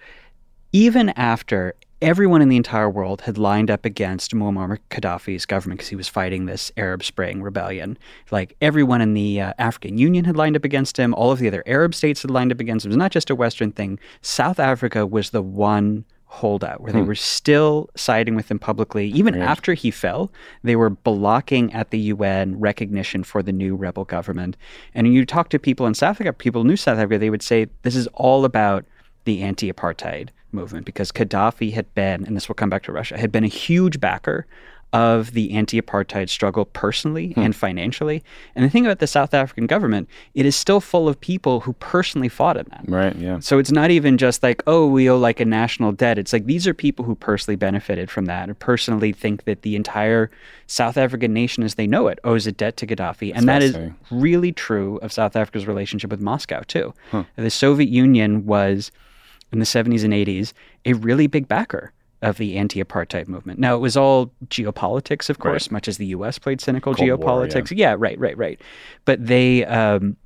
even after everyone in the entire world had lined up against Muammar Gaddafi's government because he was fighting this Arab Spring rebellion, like everyone in the uh, African Union had lined up against him, all of the other Arab states had lined up against him. It was not just a Western thing. South Africa was the one holdout where they hmm. were still siding with him publicly. Even after he fell, they were blocking at the UN recognition for the new rebel government. And you talk to people in South Africa, people who knew South Africa, they would say this is all about the anti-apartheid movement because Gaddafi had been, and this will come back to Russia, had been a huge backer of the anti-apartheid struggle personally hmm. and financially. And the thing about the South African government, it is still full of people who personally fought in that. Right. Yeah. So it's not even just like, oh, we owe like a national debt. It's like these are people who personally benefited from that or personally think that the entire South African nation as they know it owes a debt to Gaddafi. And that is really true of South Africa's relationship with Moscow, too. The Soviet Union was, in the 70s and 80s, a really big backer of the anti apartheid movement. Now, it was all geopolitics, of course, much as the US played cynical Cold War, geopolitics. yeah, right, right, right. But they. Um,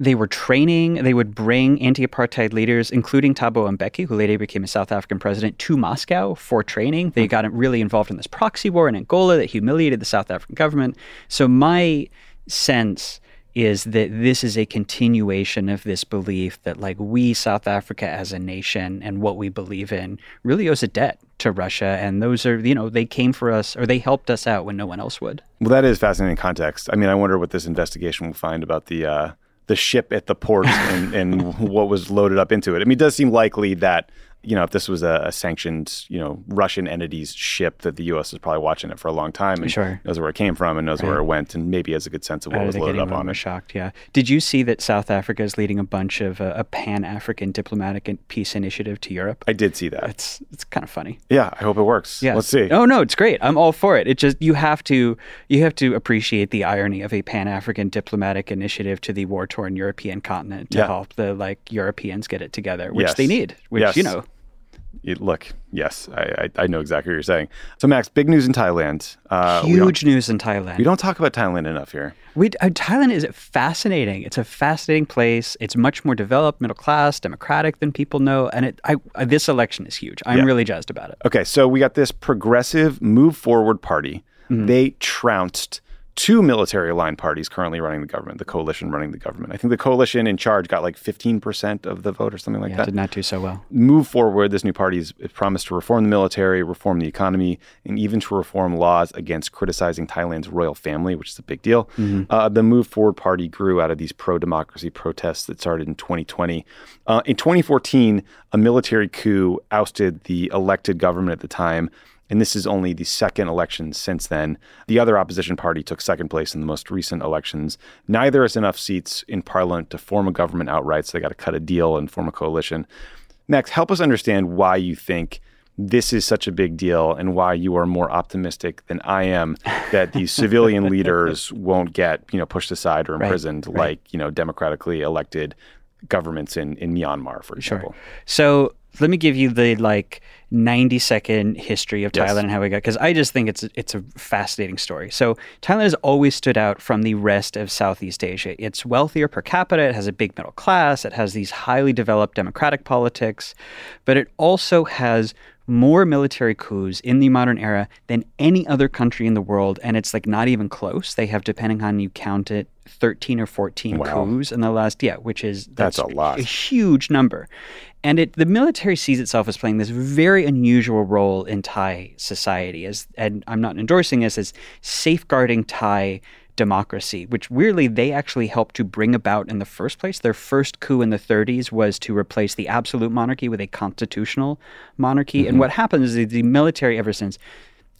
they were training, they would bring anti apartheid leaders, including Thabo Mbeki, who later became a South African president, to Moscow for training. They got really involved in this proxy war in Angola that humiliated the South African government. So, my sense is that this is a continuation of this belief that, like, we, South Africa as a nation and what we believe in, really owes a debt to Russia. And those are, you know, they came for us or they helped us out when no one else would. Well, that is fascinating context. I mean, I wonder what this investigation will find about the uh, the ship at the port and, and what was loaded up into it. I mean, it does seem likely that you know if this was a, a, sanctioned you know Russian entity's ship, that the U.S. is probably watching it for a long time and sure. knows where it came from and knows right. where it went, and maybe has a good sense of what was loaded up on it. Shocked, yeah. Did you see that South Africa is leading a bunch of uh, a Pan African diplomatic and peace initiative to Europe? I did see that. It's it's kind of funny. Yeah, I hope it works. Yeah, let's see. Oh no, it's great. I'm all for it. It just you have to you have to appreciate the irony of a Pan African diplomatic initiative to the war torn European continent to yeah. help the like Europeans get it together, which yes. they need. Which yes. you know look, yes, I, I, I, know exactly what you're saying. So, Max, big news in Thailand. Uh, Huge news in Thailand. We don't talk about Thailand enough here. We, uh, Thailand is fascinating. It's a fascinating place. It's much more developed, middle class, democratic than people know. And it, I, I, this election is huge. I'm yeah. really jazzed about it. Okay, so we got this progressive move forward party. Mm-hmm. They trounced two military aligned parties currently running the government, the coalition running the government. I think the coalition in charge got like 15% of the vote or something like yeah, that. did not do so well. Move forward, this new party has promised to reform the military, reform the economy, and even to reform laws against criticizing Thailand's royal family, which is a big deal. Mm-hmm. Uh, the Move Forward party grew out of these pro democracy protests that started in 2020. Uh, in 2014, a military coup ousted the elected government at the time and this is only the second election since then. The other opposition party took second place in the most recent elections. Neither has enough seats in parliament to form a government outright, so they got to cut a deal and form a coalition. Next, help us understand why you think this is such a big deal and why you are more optimistic than I am that these civilian leaders won't get, you know, pushed aside or imprisoned right, right. like, you know, democratically elected governments in, in Myanmar, for example. Sure. So let me give you the like 90 second history of Thailand yes. and how we got because I just think it's it's a fascinating story. So Thailand has always stood out from the rest of Southeast Asia. It's wealthier per capita, it has a big middle class, it has these highly developed democratic politics, but it also has more military coups in the modern era than any other country in the world and it's like not even close. They have depending on you count it 13 or 14 wow. coups in the last yeah, which is that's, that's a lot. A huge number. And it, the military sees itself as playing this very unusual role in Thai society, as and I'm not endorsing this as safeguarding Thai democracy, which weirdly they actually helped to bring about in the first place. Their first coup in the 30s was to replace the absolute monarchy with a constitutional monarchy. Mm-hmm. And what happens is the military ever since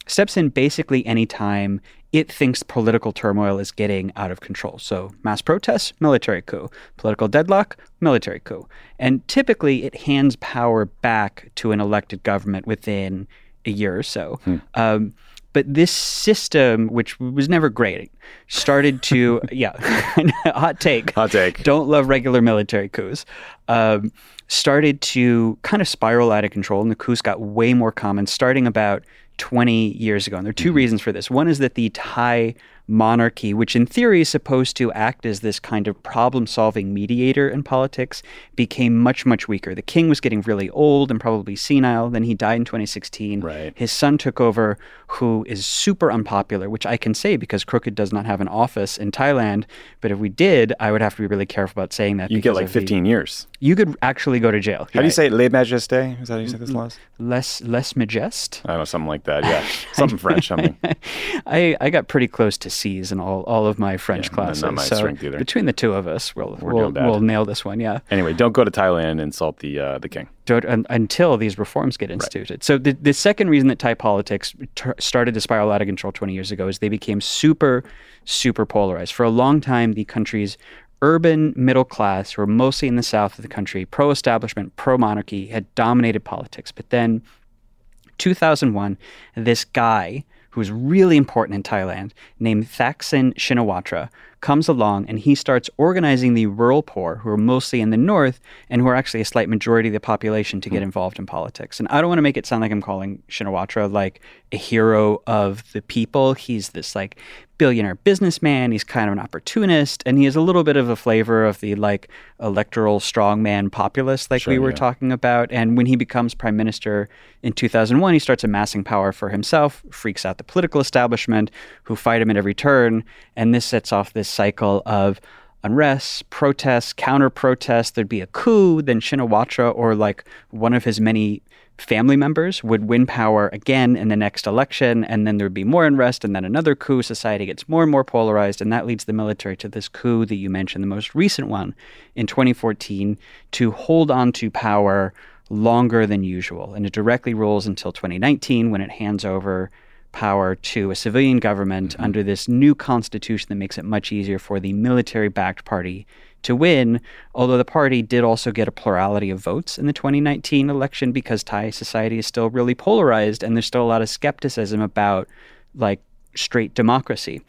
steps in basically any time it thinks political turmoil is getting out of control. So, mass protests, military coup. Political deadlock, military coup. And typically, it hands power back to an elected government within a year or so. Hmm. Um, but this system, which was never great, started to, yeah, hot take. Hot take. Don't love regular military coups. Um, started to kind of spiral out of control, and the coups got way more common starting about 20 years ago. And there are 2 mm-hmm. reasons for this. One is that the Thai monarchy, which in theory is supposed to act as this kind of problem solving mediator in politics, became much, much weaker. The king was getting really old and probably senile. Then he died in 2016. Right. His son took over, who is super unpopular, which I can say because Crooked does not have an office in Thailand. But if we did, I would have to be really careful about saying that. You get like 15 the, years. You could actually go to jail. How do you say it? Le Majesté? Is that how you say this mm-hmm. last? Less, less majest? I don't know, something like that. Yeah. Something French, something. I, I got pretty close to C's in all, all of my French yeah, classes. Not my so strength either. Between the two of us, we'll we'll, we'll, nail this one. Yeah. Anyway, don't go to Thailand and insult the uh, the king. Don't, until these reforms get instituted. Right. So the the second reason that Thai politics started to spiral out of control 20 years ago is they became super super polarized. For a long time, the country's urban middle class, who were mostly in the south of the country, pro establishment, pro monarchy, had dominated politics. But then, 2001, this guy who's really important in Thailand, named Thaksin Shinawatra, comes along and he starts organizing the rural poor, who are mostly in the north and who are actually a slight majority of the population, to get hmm. involved in politics. And I don't want to make it sound like I'm calling Shinawatra like a hero of the people. He's this like billionaire businessman. He's kind of an opportunist, and he has a little bit of a flavor of the like electoral strongman populist, like sure, we were yeah. talking about. And when he becomes prime minister in 2001, he starts amassing power for himself, freaks out the political establishment, who fight him at every turn, and this sets off this cycle of unrest, protests, counter protests. There'd be a coup, then Shinawatra or like one of his many family members would win power again in the next election, and then there'd be more unrest, and then another coup. Society gets more and more polarized, and that leads the military to this coup that you mentioned, the most recent one in 2014, to hold on to power longer than usual. And it directly rules until 2019 when it hands over power to a civilian government mm-hmm. under this new constitution that makes it much easier for the military backed party to win, although the party did also get a plurality of votes in the 2019 election because Thai society is still really polarized and there's still a lot of skepticism about like straight democracy.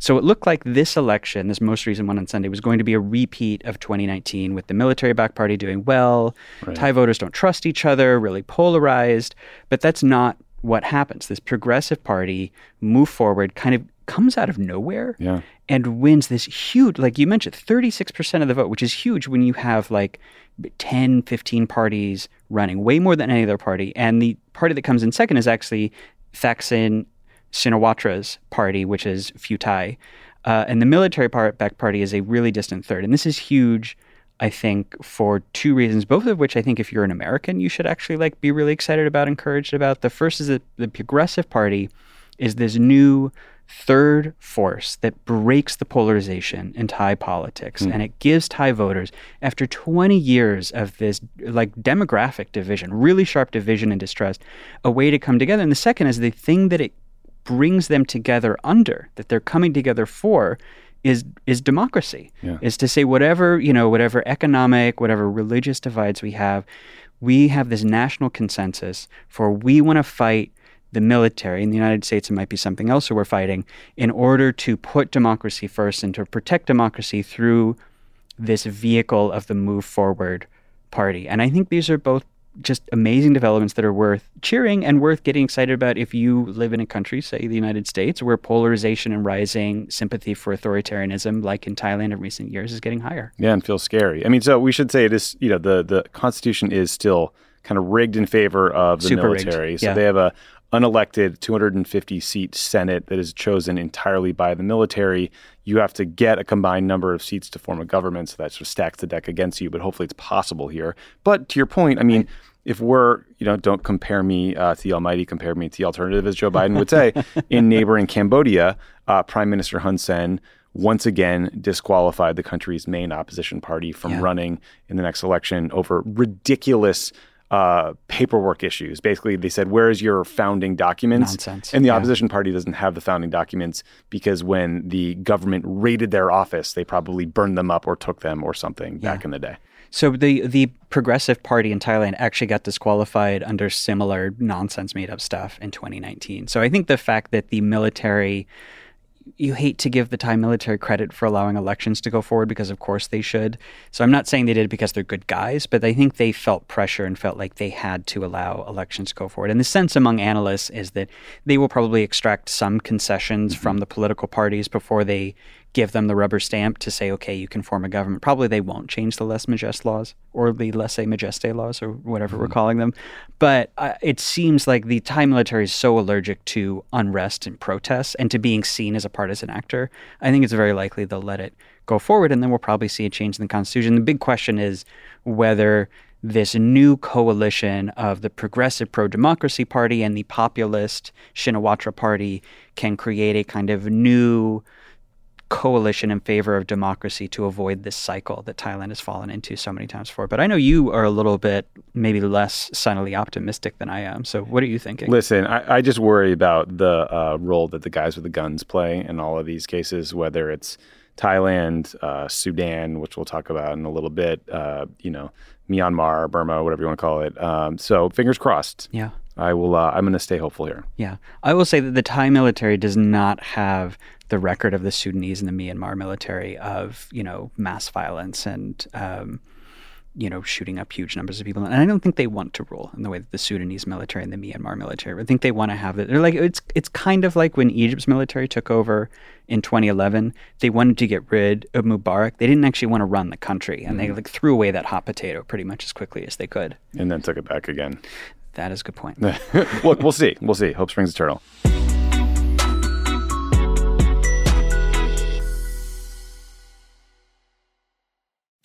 So it looked like this election, this most recent one on Sunday, was going to be a repeat of 2019 with the military backed party doing well. Right. Thai voters don't trust each other, really polarized. But that's not what happens. This progressive party move forward kind of comes out of nowhere yeah. and wins this huge, like you mentioned, 36% of the vote, which is huge when you have like 10, 15 parties running, way more than any other party. And the party that comes in second is actually Thaksin Shinawatra's party, which is Pheu Thai. Uh, and the military backed party is a really distant third. And this is huge, I think, for two reasons, both of which I think if you're an American, you should actually like be really excited about, encouraged about. The first is that the Progressive Party is this new third force that breaks the polarization in Thai politics mm. and it gives Thai voters after 20 years of this like demographic division, really sharp division and distrust, a way to come together. And the second is the thing that it brings them together under that they're coming together for is is democracy. Yeah. Is to say whatever, you know, whatever economic, whatever religious divides we have, we have this national consensus for we want to fight the military in the United States, it might be something else that we're fighting, in order to put democracy first and to protect democracy through this vehicle of the Move Forward Party. And I think these are both just amazing developments that are worth cheering and worth getting excited about if you live in a country, say the United States, where polarization and rising sympathy for authoritarianism, like in Thailand in recent years, is getting higher. Yeah, and feels scary. I mean, so we should say it is, you know, the, the Constitution is still kind of rigged in favor of the Super military. Rigged. So yeah. they have a unelected 250 seat Senate that is chosen entirely by the military. You have to get a combined number of seats to form a government, so that sort of stacks the deck against you. But hopefully, it's possible here. But to your point, I mean. If we're, you know, don't compare me uh, to the Almighty, compare me to the alternative, as Joe Biden would say. in neighboring Cambodia, uh, Prime Minister Hun Sen once again disqualified the country's main opposition party from yeah. running in the next election over ridiculous uh, paperwork issues. Basically, they said, "Where is your founding documents?" Nonsense. And the opposition party doesn't have the founding documents because when the government raided their office, they probably burned them up or took them or something yeah. back in the day. So the the Progressive Party in Thailand actually got disqualified under similar nonsense made up stuff in 2019. So I think the fact that the military you hate to give the Thai military credit for allowing elections to go forward because, of course, they should. So I'm not saying they did it because they're good guys, but I think they felt pressure and felt like they had to allow elections to go forward. And the sense among analysts is that they will probably extract some concessions mm-hmm. from the political parties before they give them the rubber stamp to say, okay, you can form a government. Probably they won't change the lese majeste laws or the lese majeste laws or whatever mm-hmm. we're calling them. But uh, it seems like the Thai military is so allergic to unrest and protests and to being seen as a partisan actor. I think it's very likely they'll let it go forward and then we'll probably see a change in the constitution. The big question is whether this new coalition of the progressive pro democracy party and the populist Shinawatra party can create a kind of new coalition in favor of democracy to avoid this cycle that Thailand has fallen into so many times before. But I know you are a little bit maybe less sunnily optimistic than I am. So what are you thinking? Listen, I, I just worry about the uh, role that the guys with the guns play in all of these cases, whether it's Thailand, uh, Sudan, which we'll talk about in a little bit, uh, you know, Myanmar, Burma, whatever you want to call it. Um, so fingers crossed. Yeah. I will. Uh, I'm going to stay hopeful here. Yeah, I will say that the Thai military does not have the record of the Sudanese and the Myanmar military of you know mass violence and um, you know shooting up huge numbers of people. And I don't think they want to rule in the way that the Sudanese military and the Myanmar military. I think they want to have it. They're like it's it's kind of like when Egypt's military took over in 2011. They wanted to get rid of Mubarak. They didn't actually want to run the country, and mm-hmm. they like threw away that hot potato pretty much as quickly as they could. And then took it back again. That is a good point. Look, we'll see. We'll see. Hope springs eternal.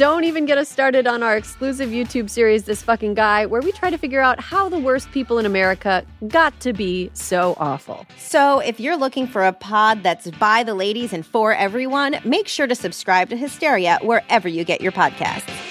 Don't even get us started on our exclusive YouTube series, This Fucking Guy, where we try to figure out how the worst people in America got to be so awful. So, if you're looking for a pod that's by the ladies and for everyone, make sure to subscribe to Hysteria wherever you get your podcasts.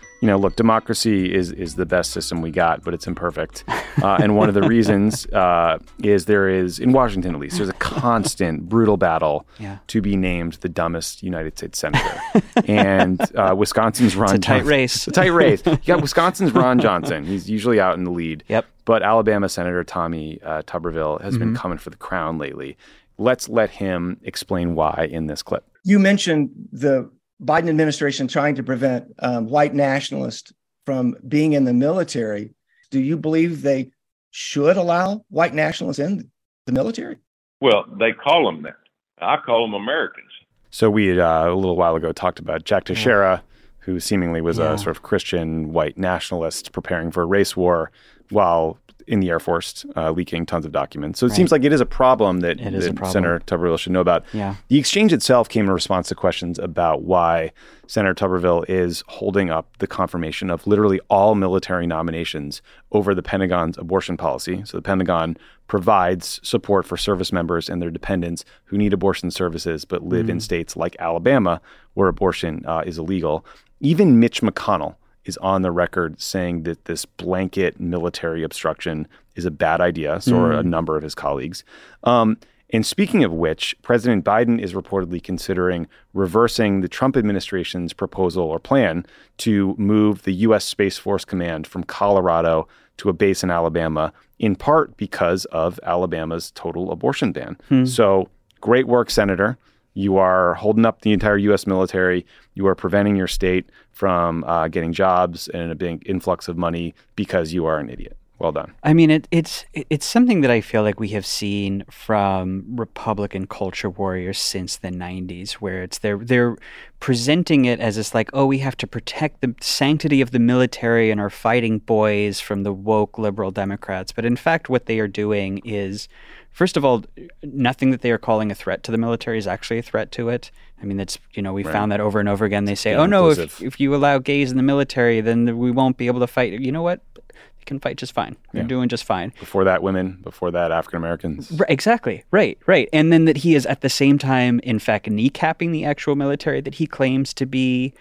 you know, look, democracy is is the best system we got, but it's imperfect. Uh, and one of the reasons uh, is there is, in Washington at least, there's a constant brutal battle Yeah. to be named the dumbest United States senator. and uh, Wisconsin's Ron It's a tight Johnson- race. It's a tight race. You got Wisconsin's Ron Johnson. He's usually out in the lead. Yep. But Alabama Senator Tommy uh, Tuberville has been Mhm. coming for the crown lately. Let's let him explain why in this clip. You mentioned the Biden administration trying to prevent um, white nationalists from being in the military. Do you believe they should allow white nationalists in the military? Well, they call them that. I call them Americans. So we uh, a little while ago talked about Jack Teixeira, who seemingly was Yeah. a sort of Christian white nationalist preparing for a race war while in the Air Force, uh, leaking tons of documents. So it Right. seems like it is a problem that, is a problem. Senator Tuberville should know about. Yeah. The exchange itself came in response to questions about why Senator Tuberville is holding up the confirmation of literally all military nominations over the Pentagon's abortion policy. So the Pentagon provides support for service members and their dependents who need abortion services but live in Mm. states like Alabama where abortion uh, is illegal. Even Mitch McConnell is on the record saying that this blanket military obstruction is a bad idea. So are a Mm. number of his colleagues. Um, and speaking of which, President Biden is reportedly considering reversing the Trump administration's proposal or plan to move the U.S. Space Force Command from Colorado to a base in Alabama, in part because of Alabama's total abortion ban. Hmm. So, great work, Senator. You are holding up the entire U.S. military. You are preventing your state from uh, getting jobs and a big influx of money because you are an idiot. Well done. I mean, it, it's it's something that I feel like we have seen from Republican culture warriors since the '90s, where it's they're they're presenting it as this like, oh, we have to protect the sanctity of the military and our fighting boys from the woke liberal Democrats. But in fact, what they are doing is, first of all, nothing that they are calling a threat to the military is actually a threat to it. I mean, that's you know we Right. found that over and over again. They say, oh no, if if you allow gays in the military, then we won't be able to fight. You know what? They can fight just fine. They're Yeah. doing just fine. Before that, women. Before that, African Americans. Right, exactly. Right, right. And then that he is at the same time, in fact, kneecapping the actual military that he claims to be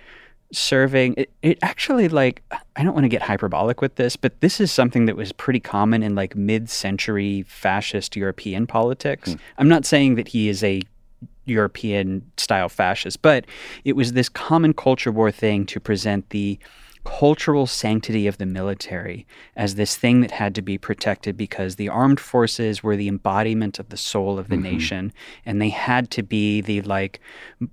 serving. It, it actually, like, I don't want to get hyperbolic with this, but this is something that was pretty common in like mid century fascist European politics. Hmm. I'm not saying that he is a European style fascist. But it was this common culture war thing to present the cultural sanctity of the military as this thing that had to be protected because the armed forces were the embodiment of the soul of the Mm-hmm. nation and they had to be the like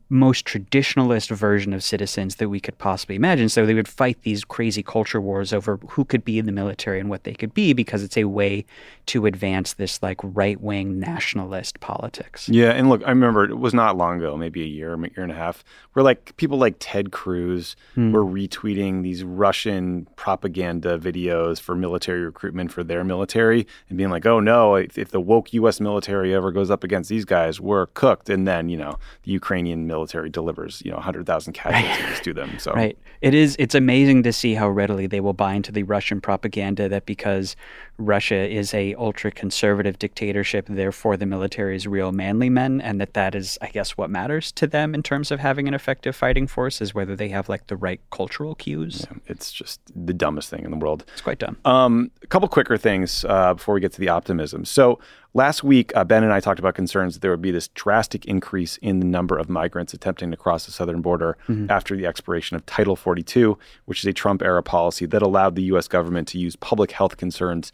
most traditionalist version of citizens that we could possibly imagine so they would fight these crazy culture wars over who could be in the military and what they could be because it's a way to advance this like right-wing nationalist politics Yeah, and look, I remember it was not long ago, maybe a year, a year and a half, where like people like Ted Cruz Hmm. were retweeting these Russian propaganda videos for military recruitment for their military and being like, "Oh no, if, if the woke U.S. military ever goes up against these guys, we're cooked." And then you know the Ukrainian military delivers you know hundred thousand casualties to them. So Right. It is it's amazing to see how readily they will buy into the Russian propaganda that because Russia is a ultra conservative dictatorship, therefore the military is real manly men and that that is I guess what matters to them in terms of having an effective fighting force is whether they have like the right cultural cues. it's just the dumbest thing in the world. It's quite dumb. Um, a couple quicker things uh, before we get to the optimism. So last week, uh, Ben and I talked about concerns that there would be this drastic increase in the number of migrants attempting to cross the southern border Mhm. after the expiration of Title 42, which is a Trump era policy that allowed the U.S. government to use public health concerns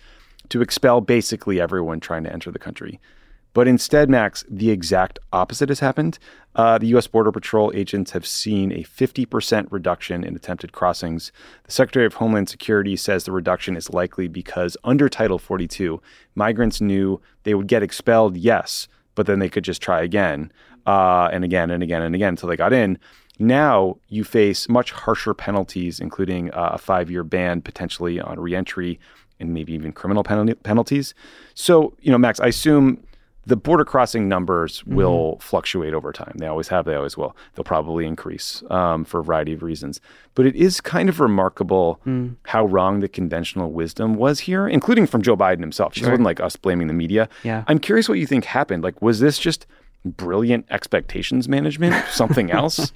to expel basically everyone trying to enter the country. But instead, Max, the exact opposite has happened. Uh, the U.S. Border Patrol agents have seen a 50% reduction in attempted crossings. The Secretary of Homeland Security says the reduction is likely because under Title 42, migrants knew they would get expelled, yes, but then they could just try again uh, and again and again and again until they got in. Now you face much harsher penalties, including uh, a five year ban potentially on reentry and maybe even criminal penalty- penalties. So, you know, Max, I assume the border crossing numbers will fluctuate over time. They always have, they always will. They'll probably increase um, for a variety of reasons. But it is kind of remarkable Mm. how wrong the conventional wisdom was here, including from Joe Biden himself. This Sure. wasn't like us blaming the media. Yeah. I'm curious what you think happened. Like, was this just brilliant expectations management? Something else?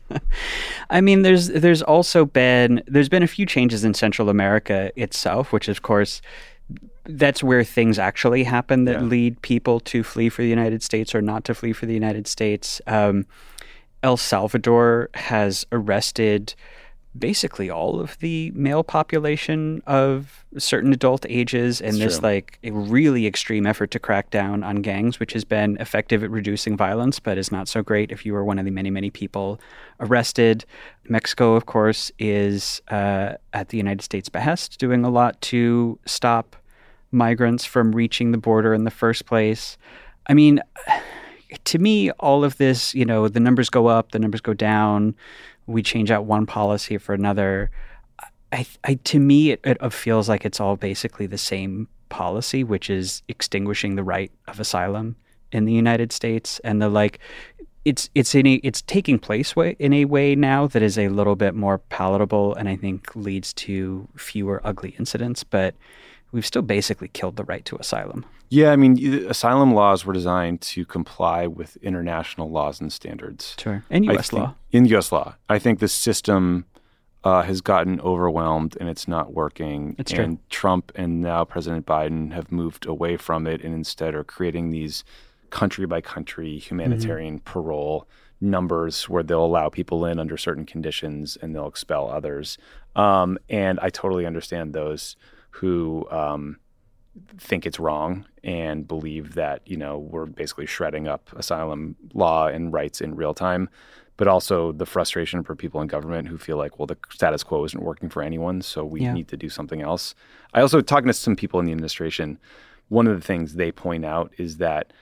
I mean, there's there's also been there's been a few changes in Central America itself, which of course that's where things actually happen that lead people to flee for the United States or not to flee for the United States. Um, El Salvador has arrested basically all of the male population of certain adult ages in It's this like a really extreme effort to crack down on gangs which has been effective at reducing violence but is not so great if you are one of the many many people arrested. Mexico of course is uh, at the united states behest doing a lot to stop migrants from reaching the border in the first place i mean to me, all of this, you know, the numbers go up, the numbers go down. We change out one policy for another. I, I to me, it, it feels like it's all basically the same policy, which is extinguishing the right of asylum in the United States, and the like. It's it's in a it's taking place way, in a way now that is a little bit more palatable, and I think leads to fewer ugly incidents. But we've still basically killed the right to asylum. Yeah, I mean, asylum laws were designed to comply with international laws and standards. Sure. And US law. In U.S. law. I think the system uh, has gotten overwhelmed and it's not working. It's true. and Trump and now President Biden have moved away from it and instead are creating these country by country humanitarian parole numbers where they'll allow people in under certain conditions and they'll expel others. Um, and I totally understand those who um, think it's wrong and believe that you know we're basically shredding up asylum law and rights in real time but also the frustration for people in government who feel like well the status quo isn't working for anyone so we Yeah. need to do something else i also talking to some people in the administration one of the things they point out is that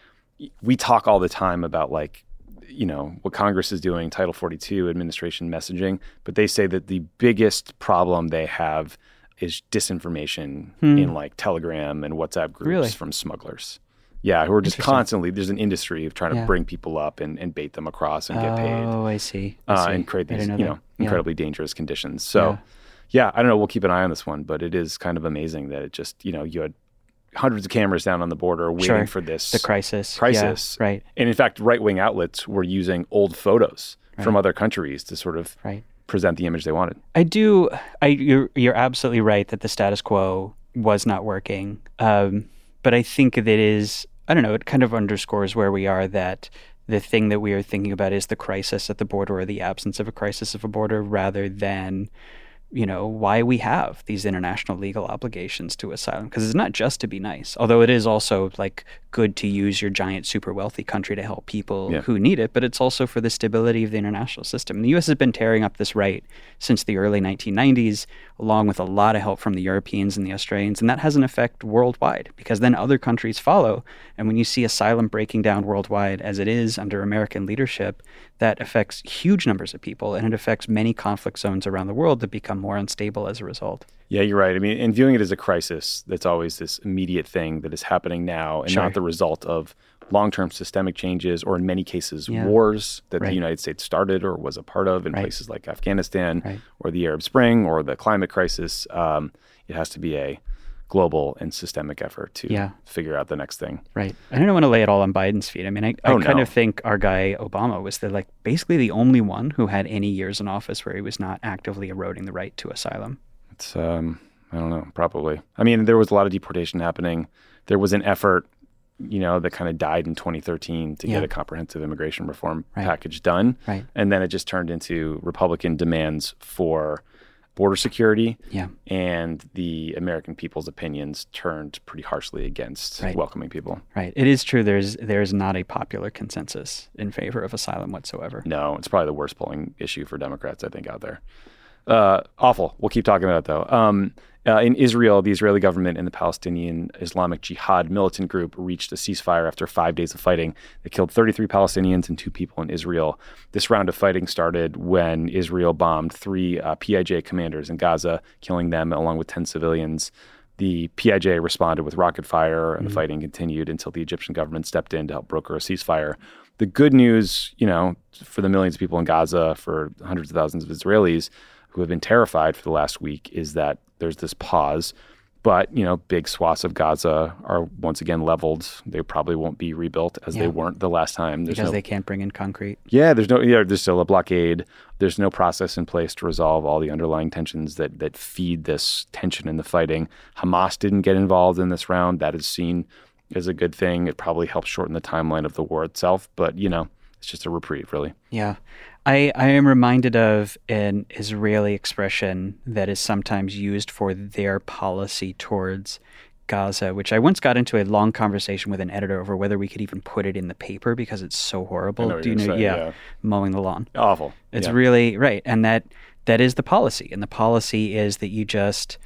we talk all the time about like you know what congress is doing title 42 administration messaging but they say that the biggest problem they have is disinformation Hmm. in like telegram and whatsapp groups Really? from smugglers yeah who are just constantly there's an industry of trying to bring people up and, and bait them across and get paid Oh, I see. I uh, see. and create these didn't you know know. Yeah. incredibly dangerous conditions so Yeah. yeah. i don't know we'll keep an eye on this one but it is kind of amazing that it just you know you had hundreds of cameras down on the border waiting Sure. for this The crisis. Yeah, crisis right. and in fact right-wing outlets were using old photos from other countries to sort of Right. Present the image they wanted I do. I you're you're absolutely right that the status quo was not working. Um, but I think that is. I don't know. It kind of underscores where we are that the thing that we are thinking about is the crisis at the border or the absence of a crisis of a border rather than you know why we have these international legal obligations to asylum because it's not just to be nice although it is also like good to use your giant super wealthy country to help people Yeah. who need it but it's also for the stability of the international system the US has been tearing up this right since the early 1990s along with a lot of help from the Europeans and the Australians and that has an effect worldwide because then other countries follow and when you see asylum breaking down worldwide as it is under American leadership that affects huge numbers of people and it affects many conflict zones around the world that become more unstable as a result. Yeah, you're right. I mean, and viewing it as a crisis, that's always this immediate thing that is happening now and Sure. not the result of long term systemic changes or, in many cases, Yeah. wars that Right. the United States started or was a part of in Right. places like Afghanistan Right. or the Arab Spring or the climate crisis. Um, it has to be a global and systemic effort to Yeah. figure out the next thing. Right. I don't want to lay it all on Biden's feet. I mean, I, Oh, kind no. of think our guy Obama was the like basically the only one who had any years in office where he was not actively eroding the right to asylum. It's um I don't know, probably. I mean, there was a lot of deportation happening. There was an effort, you know, that kind of died in 2013 to Yeah. get a comprehensive immigration reform Right. package done. Right. And then it just turned into Republican demands for border security. Yeah. And the American people's opinions turned pretty harshly against Right. welcoming people. Right. It is true there's there's not a popular consensus in favor of asylum whatsoever. No, it's probably the worst polling issue for Democrats, I think, out there. Uh, awful. We'll keep talking about it, though. Um, uh, in Israel, the Israeli government and the Palestinian Islamic Jihad militant group reached a ceasefire after five days of fighting. They killed 33 Palestinians and two people in Israel. This round of fighting started when Israel bombed three uh, PIJ commanders in Gaza, killing them along with 10 civilians. The PIJ responded with rocket fire, and the Mhm. fighting continued until the Egyptian government stepped in to help broker a ceasefire. The good news, you know, for the millions of people in Gaza, for hundreds of thousands of Israelis who have been terrified for the last week, is that there's this pause. But, you know, big swaths of Gaza are once again leveled. They probably won't be rebuilt as Yeah. they weren't the last time. There's because no- they can't bring in concrete. yeah, there's no yeah, there's still a blockade. There's no process in place to resolve all the underlying tensions that that feed this tension in the fighting. Hamas didn't get involved in this round. That is seen as a good thing. It probably helps shorten the timeline of the war itself, but you know, it's just a reprieve, really. Yeah. I, I am reminded of an Israeli expression that is sometimes used for their policy towards Gaza, which I once got into a long conversation with an editor over whether we could even put it in the paper because it's so horrible. I know what Do you know? say, yeah, yeah. mowing the lawn. Awful. It's Yeah. really right, and that that is the policy, and the policy is that you just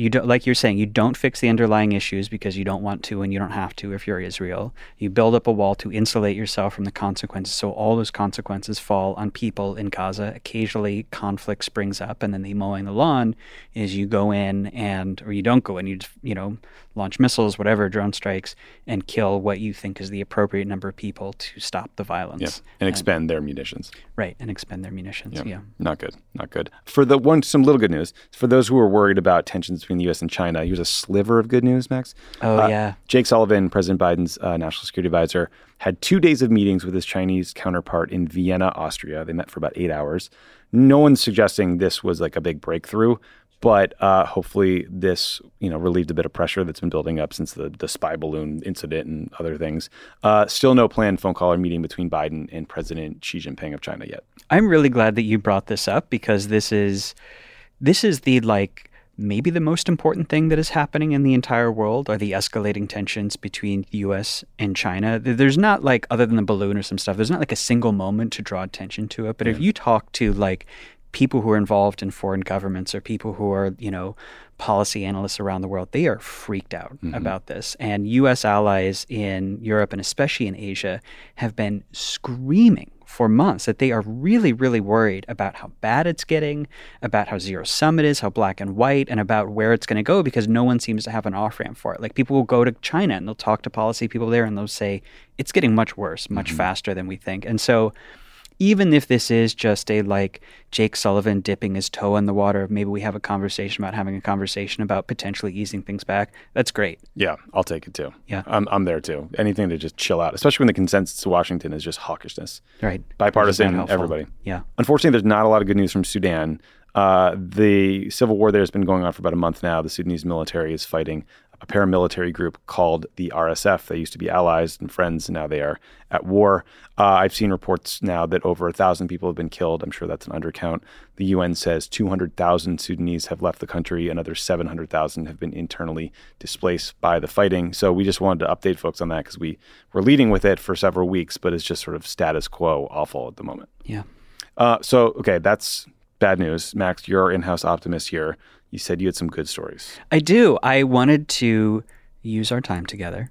you don't like you're saying you don't fix the underlying issues because you don't want to and you don't have to if you're Israel. You build up a wall to insulate yourself from the consequences, so all those consequences fall on people in Gaza. Occasionally, conflict springs up, and then the mowing the lawn is you go in and or you don't go in, you just, you know launch missiles, whatever, drone strikes, and kill what you think is the appropriate number of people to stop the violence. Yeah. And expend their munitions. Right, and expend their munitions. Yeah. yeah. Not good. Not good. For the one, some little good news. For those who are worried about tensions between the U.S. and China, here's a sliver of good news, Max. Oh, Uh, yeah. Jake Sullivan, President Biden's uh, national security advisor, had two days of meetings with his Chinese counterpart in Vienna, Austria. They met for about eight hours. No one's suggesting this was like a big breakthrough, but uh, hopefully this, you know, relieved a bit of pressure that's been building up since the, the spy balloon incident and other things. Uh, still no planned phone call or meeting between Biden and President Xi Jinping of China yet. I'm really glad that you brought this up because this is this is the like maybe the most important thing that is happening in the entire world are the escalating tensions between the US and China. There's not like other than the balloon or some stuff, there's not like a single moment to draw attention to it, but if you talk to like people who are involved in foreign governments or people who are, you know, policy analysts around the world, they are freaked out Mm-hmm. about this. And US allies in Europe and especially in Asia have been screaming for months that they are really, really worried about how bad it's getting, about how zero sum it is, how black and white, and about where it's going to go because no one seems to have an off ramp for it. Like people will go to China and they'll talk to policy people there and they'll say, it's getting much worse, much faster than we think. And so even if this is just a like Jake Sullivan dipping his toe in the water, maybe we have a conversation about having a conversation about potentially easing things back. That's great. Yeah, I'll take it too. Yeah. I'm, I'm there too. Anything to just chill out, especially when the consensus to Washington is just hawkishness. Right. Bipartisan, Which is not helpful. everybody. Yeah. Unfortunately, there's not a lot of good news from Sudan. Uh, the civil war there has been going on for about a month now. The Sudanese military is fighting a paramilitary group called the RSF. They used to be allies and friends, and now they are at war. Uh, I've seen reports now that over a thousand people have been killed. I'm sure that's an undercount. The UN says 200,000 Sudanese have left the country. Another 700,000 have been internally displaced by the fighting. So we just wanted to update folks on that because we were leading with it for several weeks, but it's just sort of status quo, awful at the moment. Yeah. Uh, so okay, that's bad news. Max, you're in-house optimist here. You said you had some good stories. I do. I wanted to use our time together,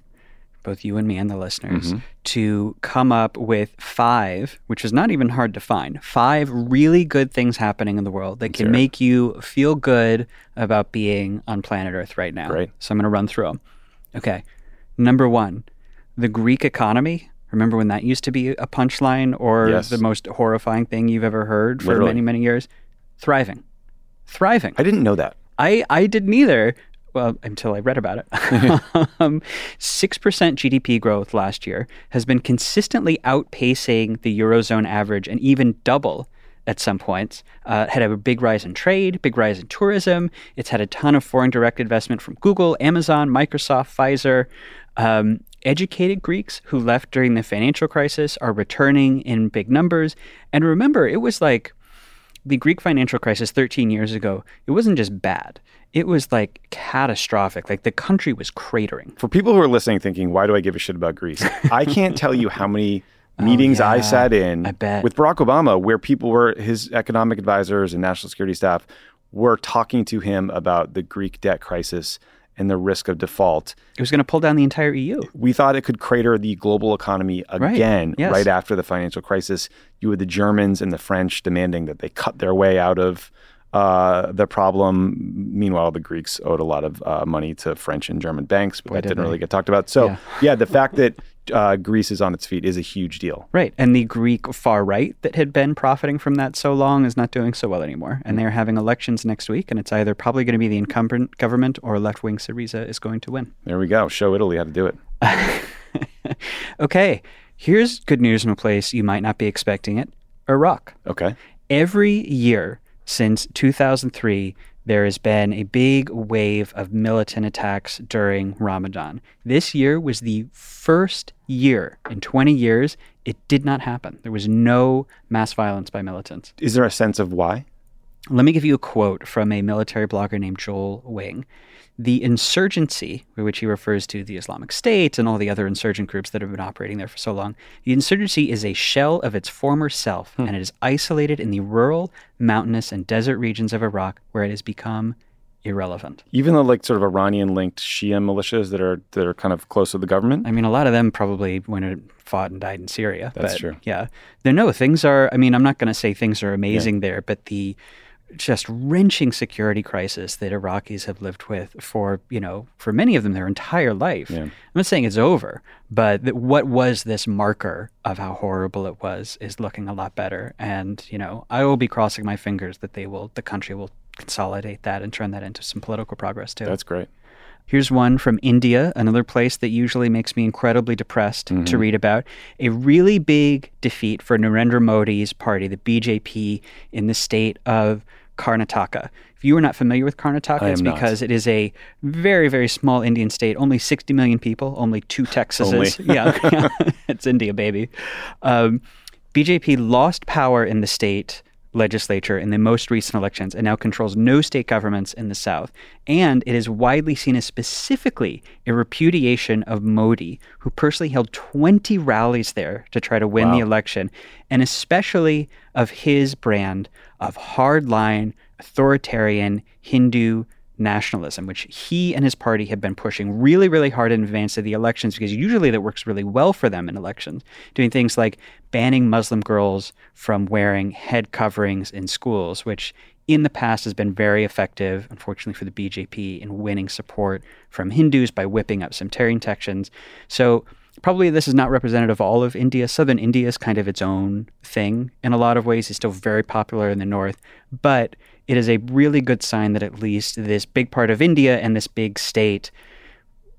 both you and me and the listeners, Mhm. to come up with five, which is not even hard to find, five really good things happening in the world that can it. make you feel good about being on planet Earth right now. Great. So I'm going to run through them. Okay. Number one, the Greek economy. Remember when that used to be a punchline or Yes. the most horrifying thing you've ever heard for Literally. many, many years? Thriving. Thriving. I didn't know that. I, I didn't either. Well, until I read about it. um, 6% GDP growth last year has been consistently outpacing the Eurozone average and even double at some points. Uh, had a big rise in trade, big rise in tourism. It's had a ton of foreign direct investment from Google, Amazon, Microsoft, Pfizer. Um, educated Greeks who left during the financial crisis are returning in big numbers. And remember, it was like the Greek financial crisis 13 years ago, it wasn't just bad. It was like catastrophic. Like the country was cratering. For people who are listening, thinking, "Why do I give a shit about Greece?" I can't tell you how many oh, meetings I Oh, yeah. sat in I with Barack Obama, where people were his economic advisors and national security staff were talking to him about the Greek debt crisis and the risk of default. It was going to pull down the entire EU. We thought it could crater the global economy again yes. right after the financial crisis. You had the Germans and the French demanding that they cut their way out of uh, the problem. Meanwhile, the Greeks owed a lot of uh, money to French and German banks, but Boy, that did didn't really get talked about. So, Yeah. yeah, the fact that uh, Greece is on its feet is a huge deal. Right. And the Greek far right that had been profiting from that so long is not doing so well anymore. And they're having elections next week. And it's either probably going to be the incumbent government or left wing Syriza is going to win. There we go. Show Italy how to do it. Okay. Here's good news from a place you might not be expecting it Iraq. Okay. Every year since 2003, there has been a big wave of militant attacks during Ramadan. This year was the first year in 20 years it did not happen. There was no mass violence by militants. Is there a sense of why? Let me give you a quote from a military blogger named Joel Wing. The insurgency, which he refers to the Islamic State and all the other insurgent groups that have been operating there for so long, the insurgency is a shell of its former self, hmm. and it is isolated in the rural, mountainous, and desert regions of Iraq where it has become irrelevant. Even the like sort of Iranian-linked Shia militias that are that are kind of close to the government. I mean, a lot of them probably went and fought and died in Syria. That's but, true. Yeah. There, no, things are, I mean, I'm not going to say things are amazing there, but the just wrenching security crisis that Iraqis have lived with for, you know, for many of them their entire life. I'm not saying it's over, but that what was this marker of how horrible it was is looking a lot better. And, you know, I will be crossing my fingers that they will, the country will consolidate that and turn that into some political progress too. That's great. Here's one from India, another place that usually makes me incredibly depressed to Mhm. read about. A really big defeat for Narendra Modi's party, the BJP, in the state of Karnataka. If you are not familiar with Karnataka, it's not. because it is a very, very small Indian state, only 60 million people, only two Texases. Only. yeah, yeah. it's India, baby. Um, BJP lost power in the state legislature in the most recent elections and now controls no state governments in the South. And it is widely seen as specifically a repudiation of Modi, who personally held 20 rallies there to try to win the election, and especially of his brand of hardline, authoritarian Hindu nationalism, which he and his party have been pushing really, really hard in advance of the elections because usually that works really well for them in elections, doing things like banning Muslim girls from wearing head coverings in schools, which in the past has been very effective, unfortunately for the BJP, in winning support from Hindus by whipping up sectarian tensions. So probably this is not representative of all of India. Southern India is kind of its own thing in a lot of ways. It's still very popular in the north, but it is a really good sign that at least this big part of India and this big state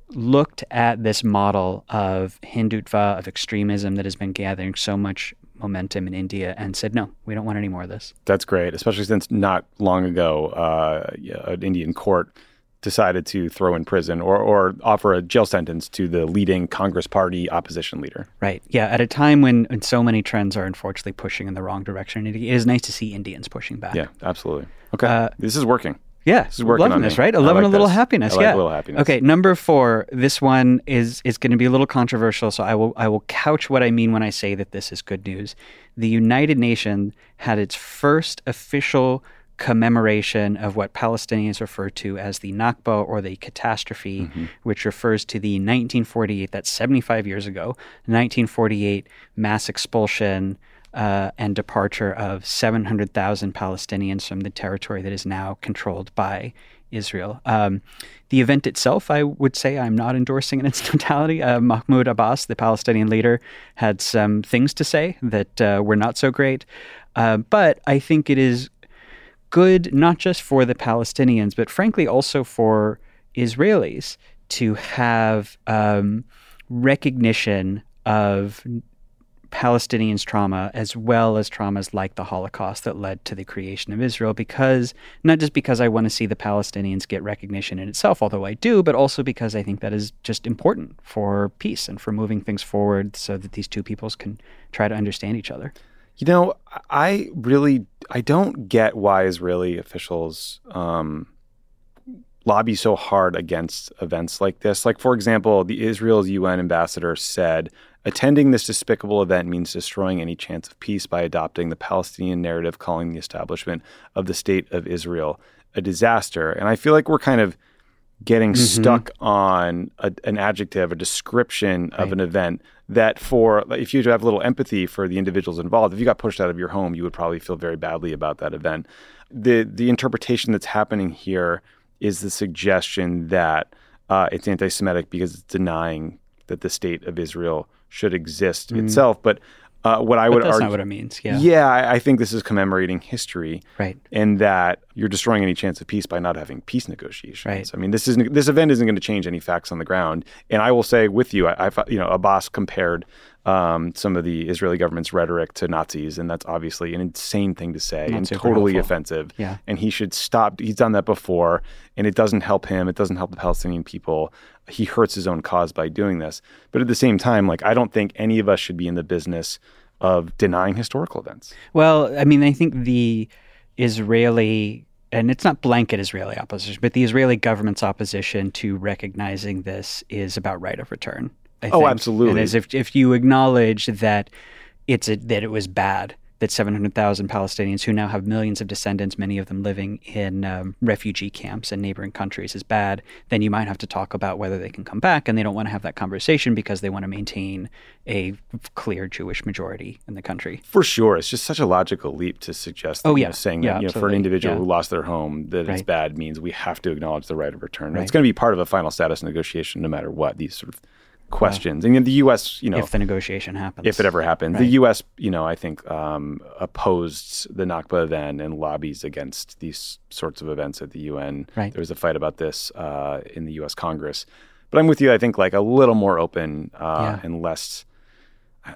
looked at this model of Hindutva, of extremism that has been gathering so much momentum in India and said, no, we don't want any more of this. That's great, especially since not long ago, uh, an Indian court decided to throw in prison or, or offer a jail sentence to the leading Congress Party opposition leader. Right. Yeah. At a time when, when so many trends are unfortunately pushing in the wrong direction, it is nice to see Indians pushing back. Yeah, absolutely. Uh, okay. this is working. Yeah, This is working loving on this, me. right? Loving like a little this. happiness. Like yeah, a little happiness. Okay, number four. This one is is going to be a little controversial, so I will I will couch what I mean when I say that this is good news. The United Nations had its first official commemoration of what Palestinians refer to as the Nakba or the catastrophe, Mm-hmm. which refers to the 1948, that's 75 years ago, 1948 mass expulsion uh, and departure of 700,000 Palestinians from the territory that is now controlled by Israel. Um, the event itself, I would say, I'm not endorsing in its totality. Uh, Mahmoud Abbas, the Palestinian leader, had some things to say that uh, were not so great. Uh, but I think it is good not just for the Palestinians, but frankly also for Israelis to have um, recognition of Palestinians' trauma as well as traumas like the Holocaust that led to the creation of Israel because not just because I want to see the Palestinians get recognition in itself, although I do, but also because I think that is just important for peace and for moving things forward so that these two peoples can try to understand each other. You know, I really I don't get why Israeli officials um, lobby so hard against events like this. Like, for example, the Israel's UN ambassador said attending this despicable event means destroying any chance of peace by adopting the Palestinian narrative, calling the establishment of the state of Israel a disaster. And I feel like we're kind of getting Mhm. stuck on a, an adjective, a description of an event that for if you have a little empathy for the individuals involved, if you got pushed out of your home, you would probably feel very badly about that event. The the interpretation that's happening here is the suggestion that uh, it's anti-Semitic because it's denying that the state of Israel should exist Mm. itself. But uh, what I But would that's argue, not what it means, yeah. yeah, I, I think this is commemorating history, Right. And that you're destroying any chance of peace by not having peace negotiations. Right. I mean, this isn't this event isn't going to change any facts on the ground. And I will say with you, I, I you know, Abbas compared um, some of the Israeli government's rhetoric to Nazis, and that's obviously an insane thing to say Not and totally helpful. offensive. Yeah. And he should stop. He's done that before, and it doesn't help him. It doesn't help the Palestinian people. He hurts his own cause by doing this. But at the same time, like I don't think any of us should be in the business of denying historical events. Well, I mean, I think the Israeli, and it's not blanket Israeli opposition, but the Israeli government's opposition to recognizing this is about right of return. I Oh, think. absolutely. And as if if you acknowledge that it's a, that it was bad that 700,000 Palestinians who now have millions of descendants, many of them living in um, refugee camps in neighboring countries, is bad, then you might have to talk about whether they can come back. And they don't want to have that conversation because they want to maintain a clear Jewish majority in the country. For sure, it's just such a logical leap to suggest. That, Oh, you yeah. know, saying Yeah, that you know, for an individual Yeah. who lost their home that it's bad means we have to acknowledge the right of return. Right. It's going to be part of a final status negotiation, no matter what these sort of questions. and the U.S., you know, if the negotiation happens. if it ever happens, Right. the U.S., you know, I think um, opposed the Nakba then and lobbies against these sorts of events at the UN. Right. There was a fight about this uh, in the U.S. Congress, but I'm with you. I think like a little more open uh, Yeah. and less.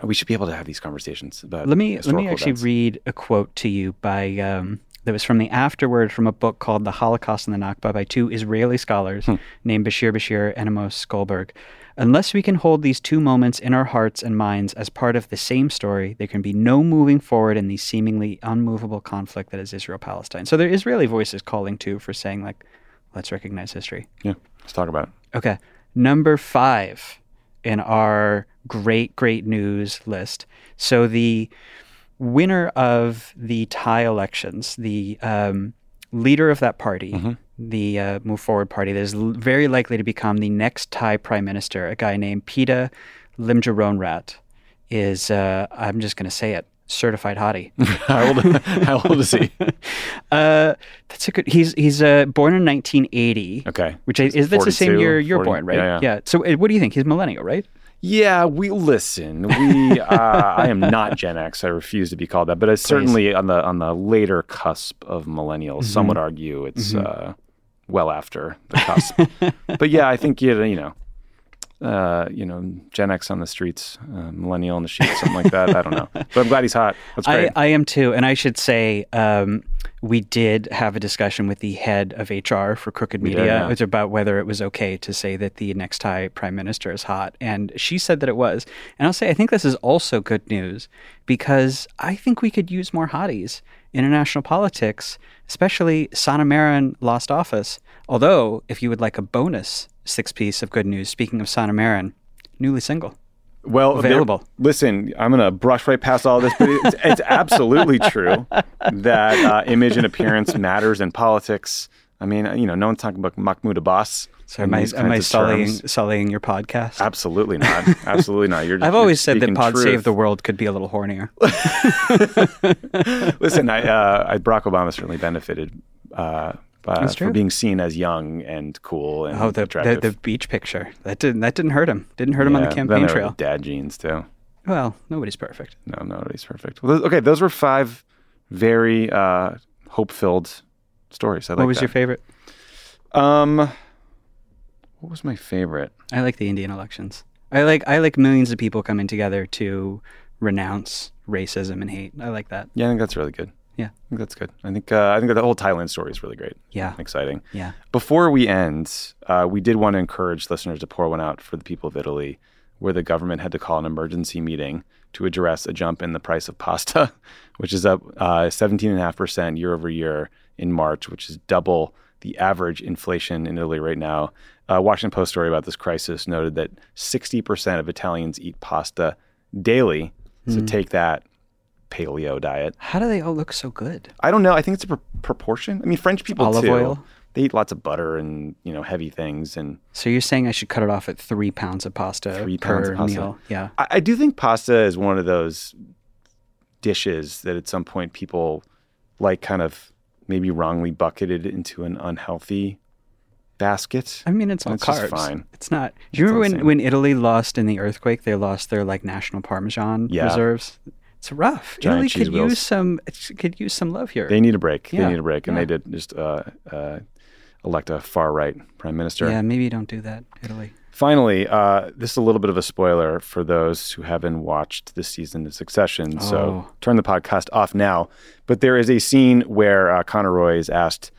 We should be able to have these conversations about. let me let me actually events. read a quote to you by um, that was from the afterword from a book called The Holocaust and the Nakba by two Israeli scholars Hmm. named Bashir Bashir and Amos Goldberg. Unless we can hold these two moments in our hearts and minds as part of the same story, there can be no moving forward in the seemingly unmovable conflict that is Israel Palestine. So there are Israeli voices calling too for saying like, let's recognize history. Yeah, let's talk about it. Okay. Number five in our great, great news list. So the winner of the Thai elections, the um, leader of that party, Mm-hmm. The uh, Move Forward Party, that is l- very likely to become the next Thai prime minister, a guy named Pita Limjaroenrat, is, uh, I'm just going to say it, certified hottie. how, old, how old is he? Uh, that's a good. He's he's uh, born in 1980. Okay, which is, is that's the same year you're 40 born, right? yeah, yeah. So uh, what do you think? He's millennial, right? Yeah, we listen. We uh, I am not Gen X. I refuse to be called that, but it's certainly on the on the later cusp of millennials. Some Mhm. would argue it's Mhm. uh, well after the cusp. but yeah, I think you you know. Uh, you know, Gen X on the streets, uh, millennial on the sheets, something like that. I don't know, but I'm glad he's hot. That's great. I, I am too, and I should say, um, we did have a discussion with the head of HR for Crooked did, Media. yeah. It's about whether it was okay to say that the next Thai prime minister is hot. And she said that it was. And I'll say, I think this is also good news because I think we could use more hotties in international politics, especially Sana Marin lost office. Although, if you would like a bonus six piece of good news, speaking of Sana Marin, newly single. Well, Available. listen, I'm going to brush right past all this, but it's, it's absolutely true that uh, image and appearance matters in politics. I mean, you know, no one's talking about Mahmoud Abbas. So am I, am I sullying, sullying your podcast? Absolutely not. Absolutely not. You're. I've you're always said that Pod truth. Save the World could be a little hornier. Listen, I, uh, I, Barack Obama certainly benefited uh, uh, for being seen as young and cool and Oh, the, the the beach picture that didn't that didn't hurt him. Didn't hurt him on the campaign trail. Dad jeans too. Well, nobody's perfect. No, nobody's perfect. Well, those, okay, those were five very uh, hope-filled stories. I like what was that. your favorite? Um, what was my favorite? I like the Indian elections. I like I like millions of people coming together to renounce racism and hate. I like that. Yeah, I think that's really good. Yeah. I think that's good. I think uh, I think the whole Thailand story is really great. Yeah. exciting. Yeah. Before we end, uh, we did want to encourage listeners to pour one out for the people of Italy, where the government had to call an emergency meeting to address a jump in the price of pasta, which is up uh, 17.5% year over year in March, which is double the average inflation in Italy right now. Uh, Washington Post story about this crisis noted that 60% of Italians eat pasta daily. So Hmm. take that paleo diet. How do they all look so good? I don't know. I think it's a pr- proportion. I mean, French people Olive too. oil? They eat lots of butter and you know heavy things. And So you're saying I should cut it off at three pounds of pasta Three per pounds of pasta. meal? Yeah. I, I do think pasta is one of those dishes that at some point people like kind of maybe wrongly bucketed into an unhealthy basket. I mean, it's all And carbs. fine. It's not. Do you remember when, when Italy lost in the earthquake? They lost their like national Parmesan Yeah. reserves. It's rough. Giant Italy could wheels. use some. could use some love here. They need a break. Yeah, They need a break, and yeah. they did just uh, uh, elect a far right prime minister. Yeah, maybe don't do that, Italy. Finally, uh, this is a little bit of a spoiler for those who haven't watched this season of Succession. So Oh. turn the podcast off now. But there is a scene where uh, Connor Roy is asked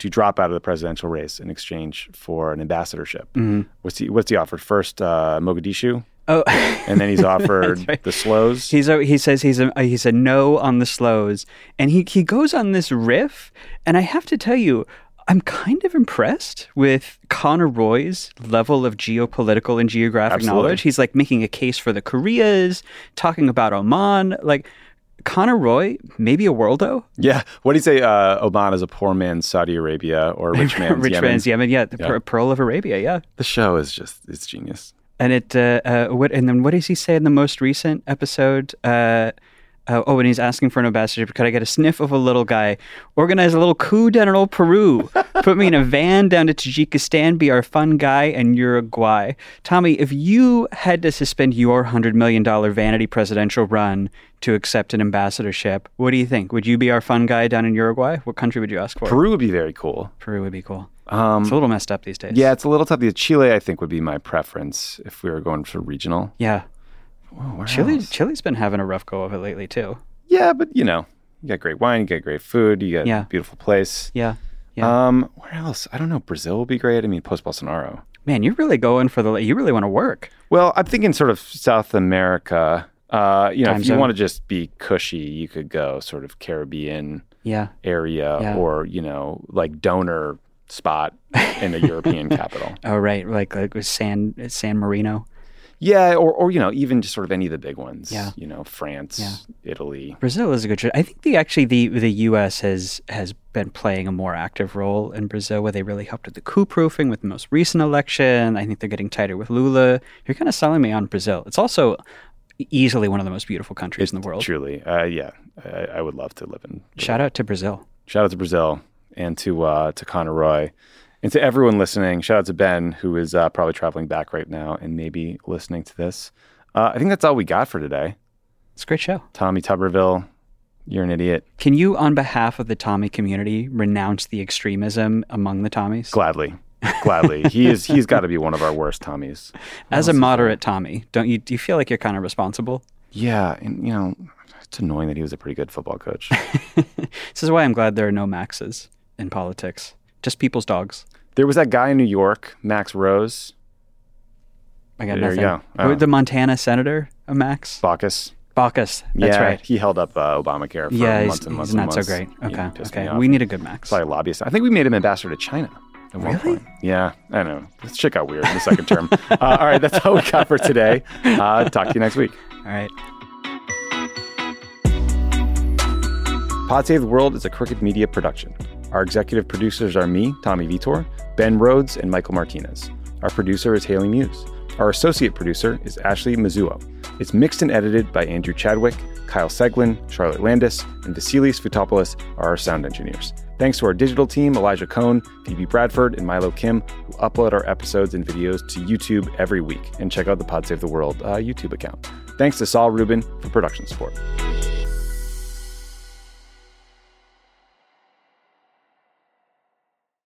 to drop out of the presidential race in exchange for an ambassadorship. Mhm. What's he What's he offered? First, uh, Mogadishu, Oh, and then he's offered right. the slows. He's a, he says he's a he's a no on the slows, and he he goes on this riff, and I have to tell you. I'm kind of impressed with Connor Roy's level of geopolitical and geographic Absolutely. knowledge. He's like making a case for the Koreas, talking about Oman. Like Connor Roy, maybe a worldo. Yeah. What do you say? Uh, Oman is a poor man's Saudi Arabia or rich man's Rich Yemen? man's Yemen, yeah, the Yeah. Pearl of Arabia, yeah. The show is just it's genius. And it, uh, uh, what, and then what does he say in the most recent episode? Uh, uh, oh, and he's asking for an ambassadorship. Could I get a sniff of a little guy? Organize a little coup down in old Peru. Put me in a van down to Tajikistan. Be our fun guy in Uruguay. Tommy, if you had to suspend your hundred million dollar vanity presidential run to accept an ambassadorship, what do you think? Would you be our fun guy down in Uruguay? What country would you ask for? Peru would be very cool. Peru would be cool. Um, It's a little messed up these days. Yeah, it's a little tough. The Chile, I think, would be my preference if we were going for regional. Yeah. Whoa, where Chile, else? Chile's been having a rough go of it lately too. Yeah, but you know, you got great wine, you got great food, you got Yeah. a beautiful place. Yeah. Yeah. Um, where else? I don't know. Brazil would be great. I mean, post Bolsonaro. Man, you're really going for the. You really want to work. Well, I'm thinking sort of South America. Uh, you know, Time if you want to just be cushy, you could go sort of Caribbean Yeah. area Yeah. or you know, like donor spot in the European capital. Oh right, like like with San San Marino. Yeah, or or you know, even just sort of any of the big ones. Yeah. You know, France, Yeah. Italy. Brazil is a good choice. I think the actually the the U.S. has has been playing a more active role in Brazil, where they really helped with the coup proofing with the most recent election. I think they're getting tighter with Lula. You're kind of selling me on Brazil. It's also easily one of the most beautiful countries in the world. Truly, uh, yeah, I, I would love to live in. Shout out to Brazil. Shout out to Brazil and to uh, to Connor Roy and to everyone listening. Shout out to Ben, who is uh, probably traveling back right now and maybe listening to this. Uh, I think that's all we got for today. It's a great show. Tommy Tuberville, you're an idiot. Can you, on behalf of the Tommy community, renounce the extremism among the Tommies? Gladly, gladly. he is. He's got to be one of our worst Tommies. As a moderate Tommy, don't you do you feel like you're kind of responsible? Yeah, and you know, It's annoying that he was a pretty good football coach. This is why I'm glad there are no Maxes in politics. Just people's dogs. There was that guy in New York, Max Rose, I got There you nothing. go. Oh. The Montana senator, a Max? Baucus. Baucus. That's yeah, right. He held up uh, Obamacare for Yeah, months and months he's and not so great. Okay, okay. We need a good Max. Probably a lobbyist. I think we made him ambassador to China Really? Yeah, I don't know. This shit got weird in the second term. Uh, all right, that's all we got for today. Uh, talk to you next week. All right. Pod Save the World is a Crooked Media production. Our executive producers are me, Tommy Vitor, Ben Rhodes, and Michael Martinez. Our producer is Haley Muse. Our associate producer is Ashley Mizuo. It's mixed and edited by Andrew Chadwick, Kyle Seglin, Charlotte Landis, and Vasilis Fotopoulos are our sound engineers. Thanks to our digital team, Elijah Cohn, Phoebe Bradford, and Milo Kim, who upload our episodes and videos to YouTube every week. And check out the Pod Save the World uh, YouTube account. Thanks to Saul Rubin for production support.